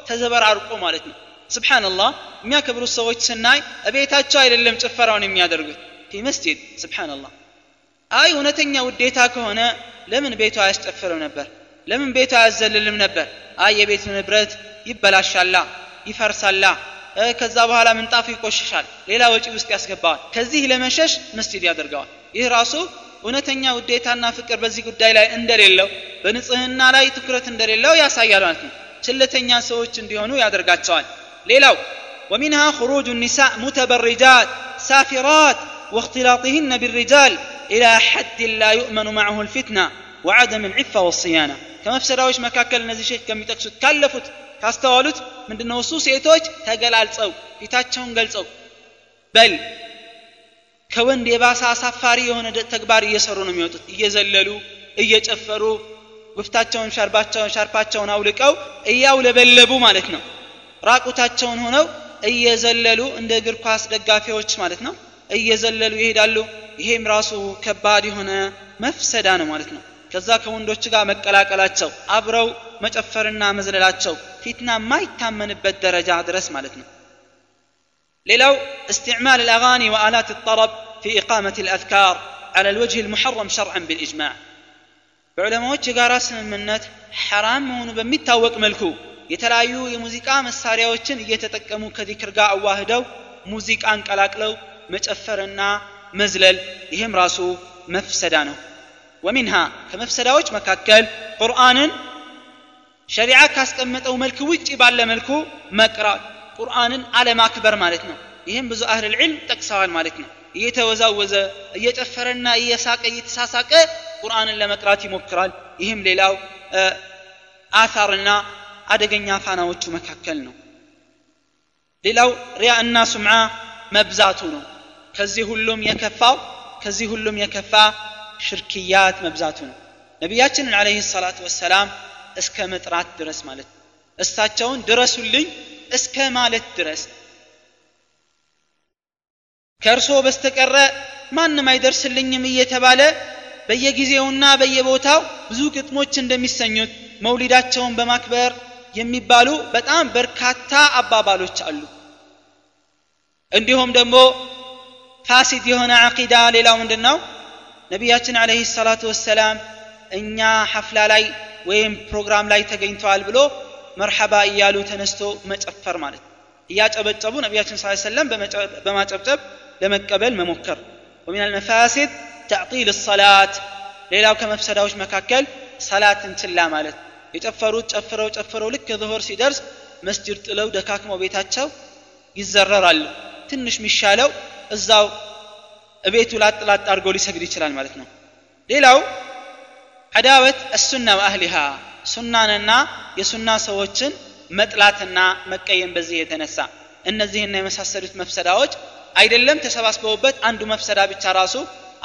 ተዘበራርቆ ማለት ነው። ስብሓንላህ የሚያከብሩት ሰዎች ስናይ እቤታቸው አይደለም ጭፈራውን የሚያደርጉት ፊ መስጅድ ስብሓንላህ አይ እውነተኛ ውዴታ ከሆነ ለምን ቤቱ አያስጨፍርም ነበር ለምን ቤቱ አያዘልልም ነበር አይ የቤቱ ንብረት ይበላሻላ ይፈርሳላ ከዛ በኋላ ምንጣፉ ይቆሽሻል ሌላ ወጪ ውስጥ ያስገባዋል ከዚህ ለመሸሽ መስጅድ ያደርገዋል ይህ ራሱ እውነተኛ ውዴታና ፍቅር በዚህ ጉዳይ ላይ እንደሌለው በንጽህና ላይ ትኩረት እንደሌለው ያሳያል ማለት ነው ችለተኛ ሰዎች እንዲሆኑ ያደርጋቸዋል ሌላው ومنها خروج النساء متبرجات سافرات واختلاطهن بالرجال إلى حد لا يؤمن معه الفتنة ወዐደምን ዒፋ ወስያና ከመፍሰዳዎች መካከል እነዚህ ሼክ ከሚጠቅሱት ካለፉት ካስተዋሉት ምንድነው? እሱ ሴቶች ተገላልጸው ፊታቸውን ገልጸው በል ከወንድ የባሰ አሳፋሪ የሆነ ተግባር እየሰሩ ነው የሚወጡት። እየዘለሉ እየጨፈሩ ጉፍታቸውን ሻርባቸውን ሻርፓቸውን አውልቀው እያውለበለቡ ማለት ነው። ራቁታቸውን ሆነው እየዘለሉ እንደ እግር ኳስ ደጋፊዎች ማለት ነው። እየዘለሉ ይሄዳሉ። ይሄም ራሱ ከባድ የሆነ መፍሰዳ ነው ማለት ነው። ከዛ ከወንዶች ጋር መቀላቀላቸው አብረው መጨፈርና መዝለላቸው ፊትና የማይታመንበት ደረጃ ድረስ ማለት ነው ሌላው استعمال الأغاني وآلات الطرب في إقامة الأذكار على الوجه المحرم شرعا بالإجماع በዑለማዎች የጋራ ስምምነት ሐራም መሆኑ በሚታወቅ መልኩ የተለያዩ የሙዚቃ መሳሪያዎችን እየተጠቀሙ ከዚክር ጋር አዋህደው ሙዚቃን ቀላቅለው መጨፈርና መዝለል ይህም ራሱ መፍሰዳ ነው ወሚንሃ ከመፍሰዳዎች መካከል ቁርአንን ሸሪዓ ካስቀመጠው መልክ ውጭ ባለ መልኩ መቅራት ቁርአንን አለማክበር ማለት ነው ይህም ብዙ አህል ልዕልም ጠቅሰዋል ማለት ነው እየተወዛወዘ እየጨፈረና እየሳቀ እየተሳሳቀ ቁርአንን ለመቅራት ይሞክራል ይህም ሌላው አታርና አደገኛ ፋናዎቹ መካከል ነው ሌላው ሪያ እና ሱምዓ መብዛቱ ነው ከዚህ ሁሉም የከፋው ከዚህ ሁሉም የከፋ ሽርክያት መብዛቱ ነው። ነቢያችንን አለህ ሰላቱ ወሰላም እስከ መጥራት ድረስ ማለት ነው። እሳቸውን ድረሱልኝ እስከ ማለት ድረስ። ከእርሶ በስተቀረ ማንም አይደርስልኝም እየተባለ በየጊዜውና በየቦታው ብዙ ግጥሞች እንደሚሰኙት መውሊዳቸውን በማክበር የሚባሉ በጣም በርካታ አባባሎች አሉ። እንዲሁም ደግሞ ፋሲድ የሆነ አቂዳ ሌላው ምንድን ነው ነቢያችን አለህ ሰላቱ ወሰላም እኛ ሐፍላ ላይ ወይም ፕሮግራም ላይ ተገኝተዋል ብሎ መርሐባ እያሉ ተነስቶ መጨፈር ማለት እያጨበጨቡ ነቢያችን ስ ሰለም በማጨብጨብ ለመቀበል መሞከር ومن المفاسد تعطيل الصلاة ሌላው ከመፍሰዳዎች መካከል ሰላትን ችላ ማለት የጨፈሩት ጨፍረው ጨፍረው ልክ ዙሁር ሲደርስ መስጅድ ጥለው ደካክመው ቤታቸው ይዘረራሉ ትንሽ የሚሻለው እዛው እቤቱ ላጥ ላጥ አድርጎ ሊሰግድ ይችላል ማለት ነው ሌላው አዳወት እሱና ወአህሊሃ ሱናንና የሱና ሰዎችን መጥላትና መቀየም በዚህ የተነሳ እነዚህና የመሳሰሉት መፍሰዳዎች አይደለም ተሰባስበውበት አንዱ መፍሰዳ ብቻ ራሱ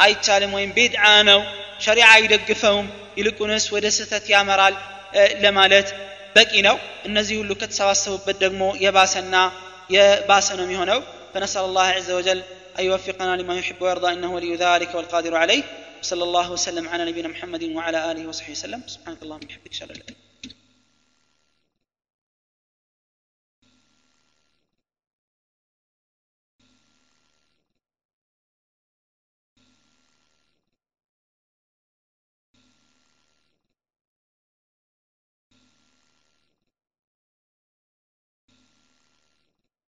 አይቻልም ወይም ቤድዓ ነው ሸሪዓ አይደግፈውም ይልቁንስ ወደ ስህተት ያመራል ለማለት በቂ ነው እነዚህ ሁሉ ከተሰባሰቡበት ደግሞ የባሰና የባሰ ነው የሚሆነው فنسأل الله عز وجل أن يوفقنا لما يحب ويرضى إنه ولي ذلك والقادر عليه. وصلى الله وسلم على نبينا محمد وعلى آله وصحبه وسلم. سبحانك اللهم وبحمدك أشهد أن لا إله إلا أنت.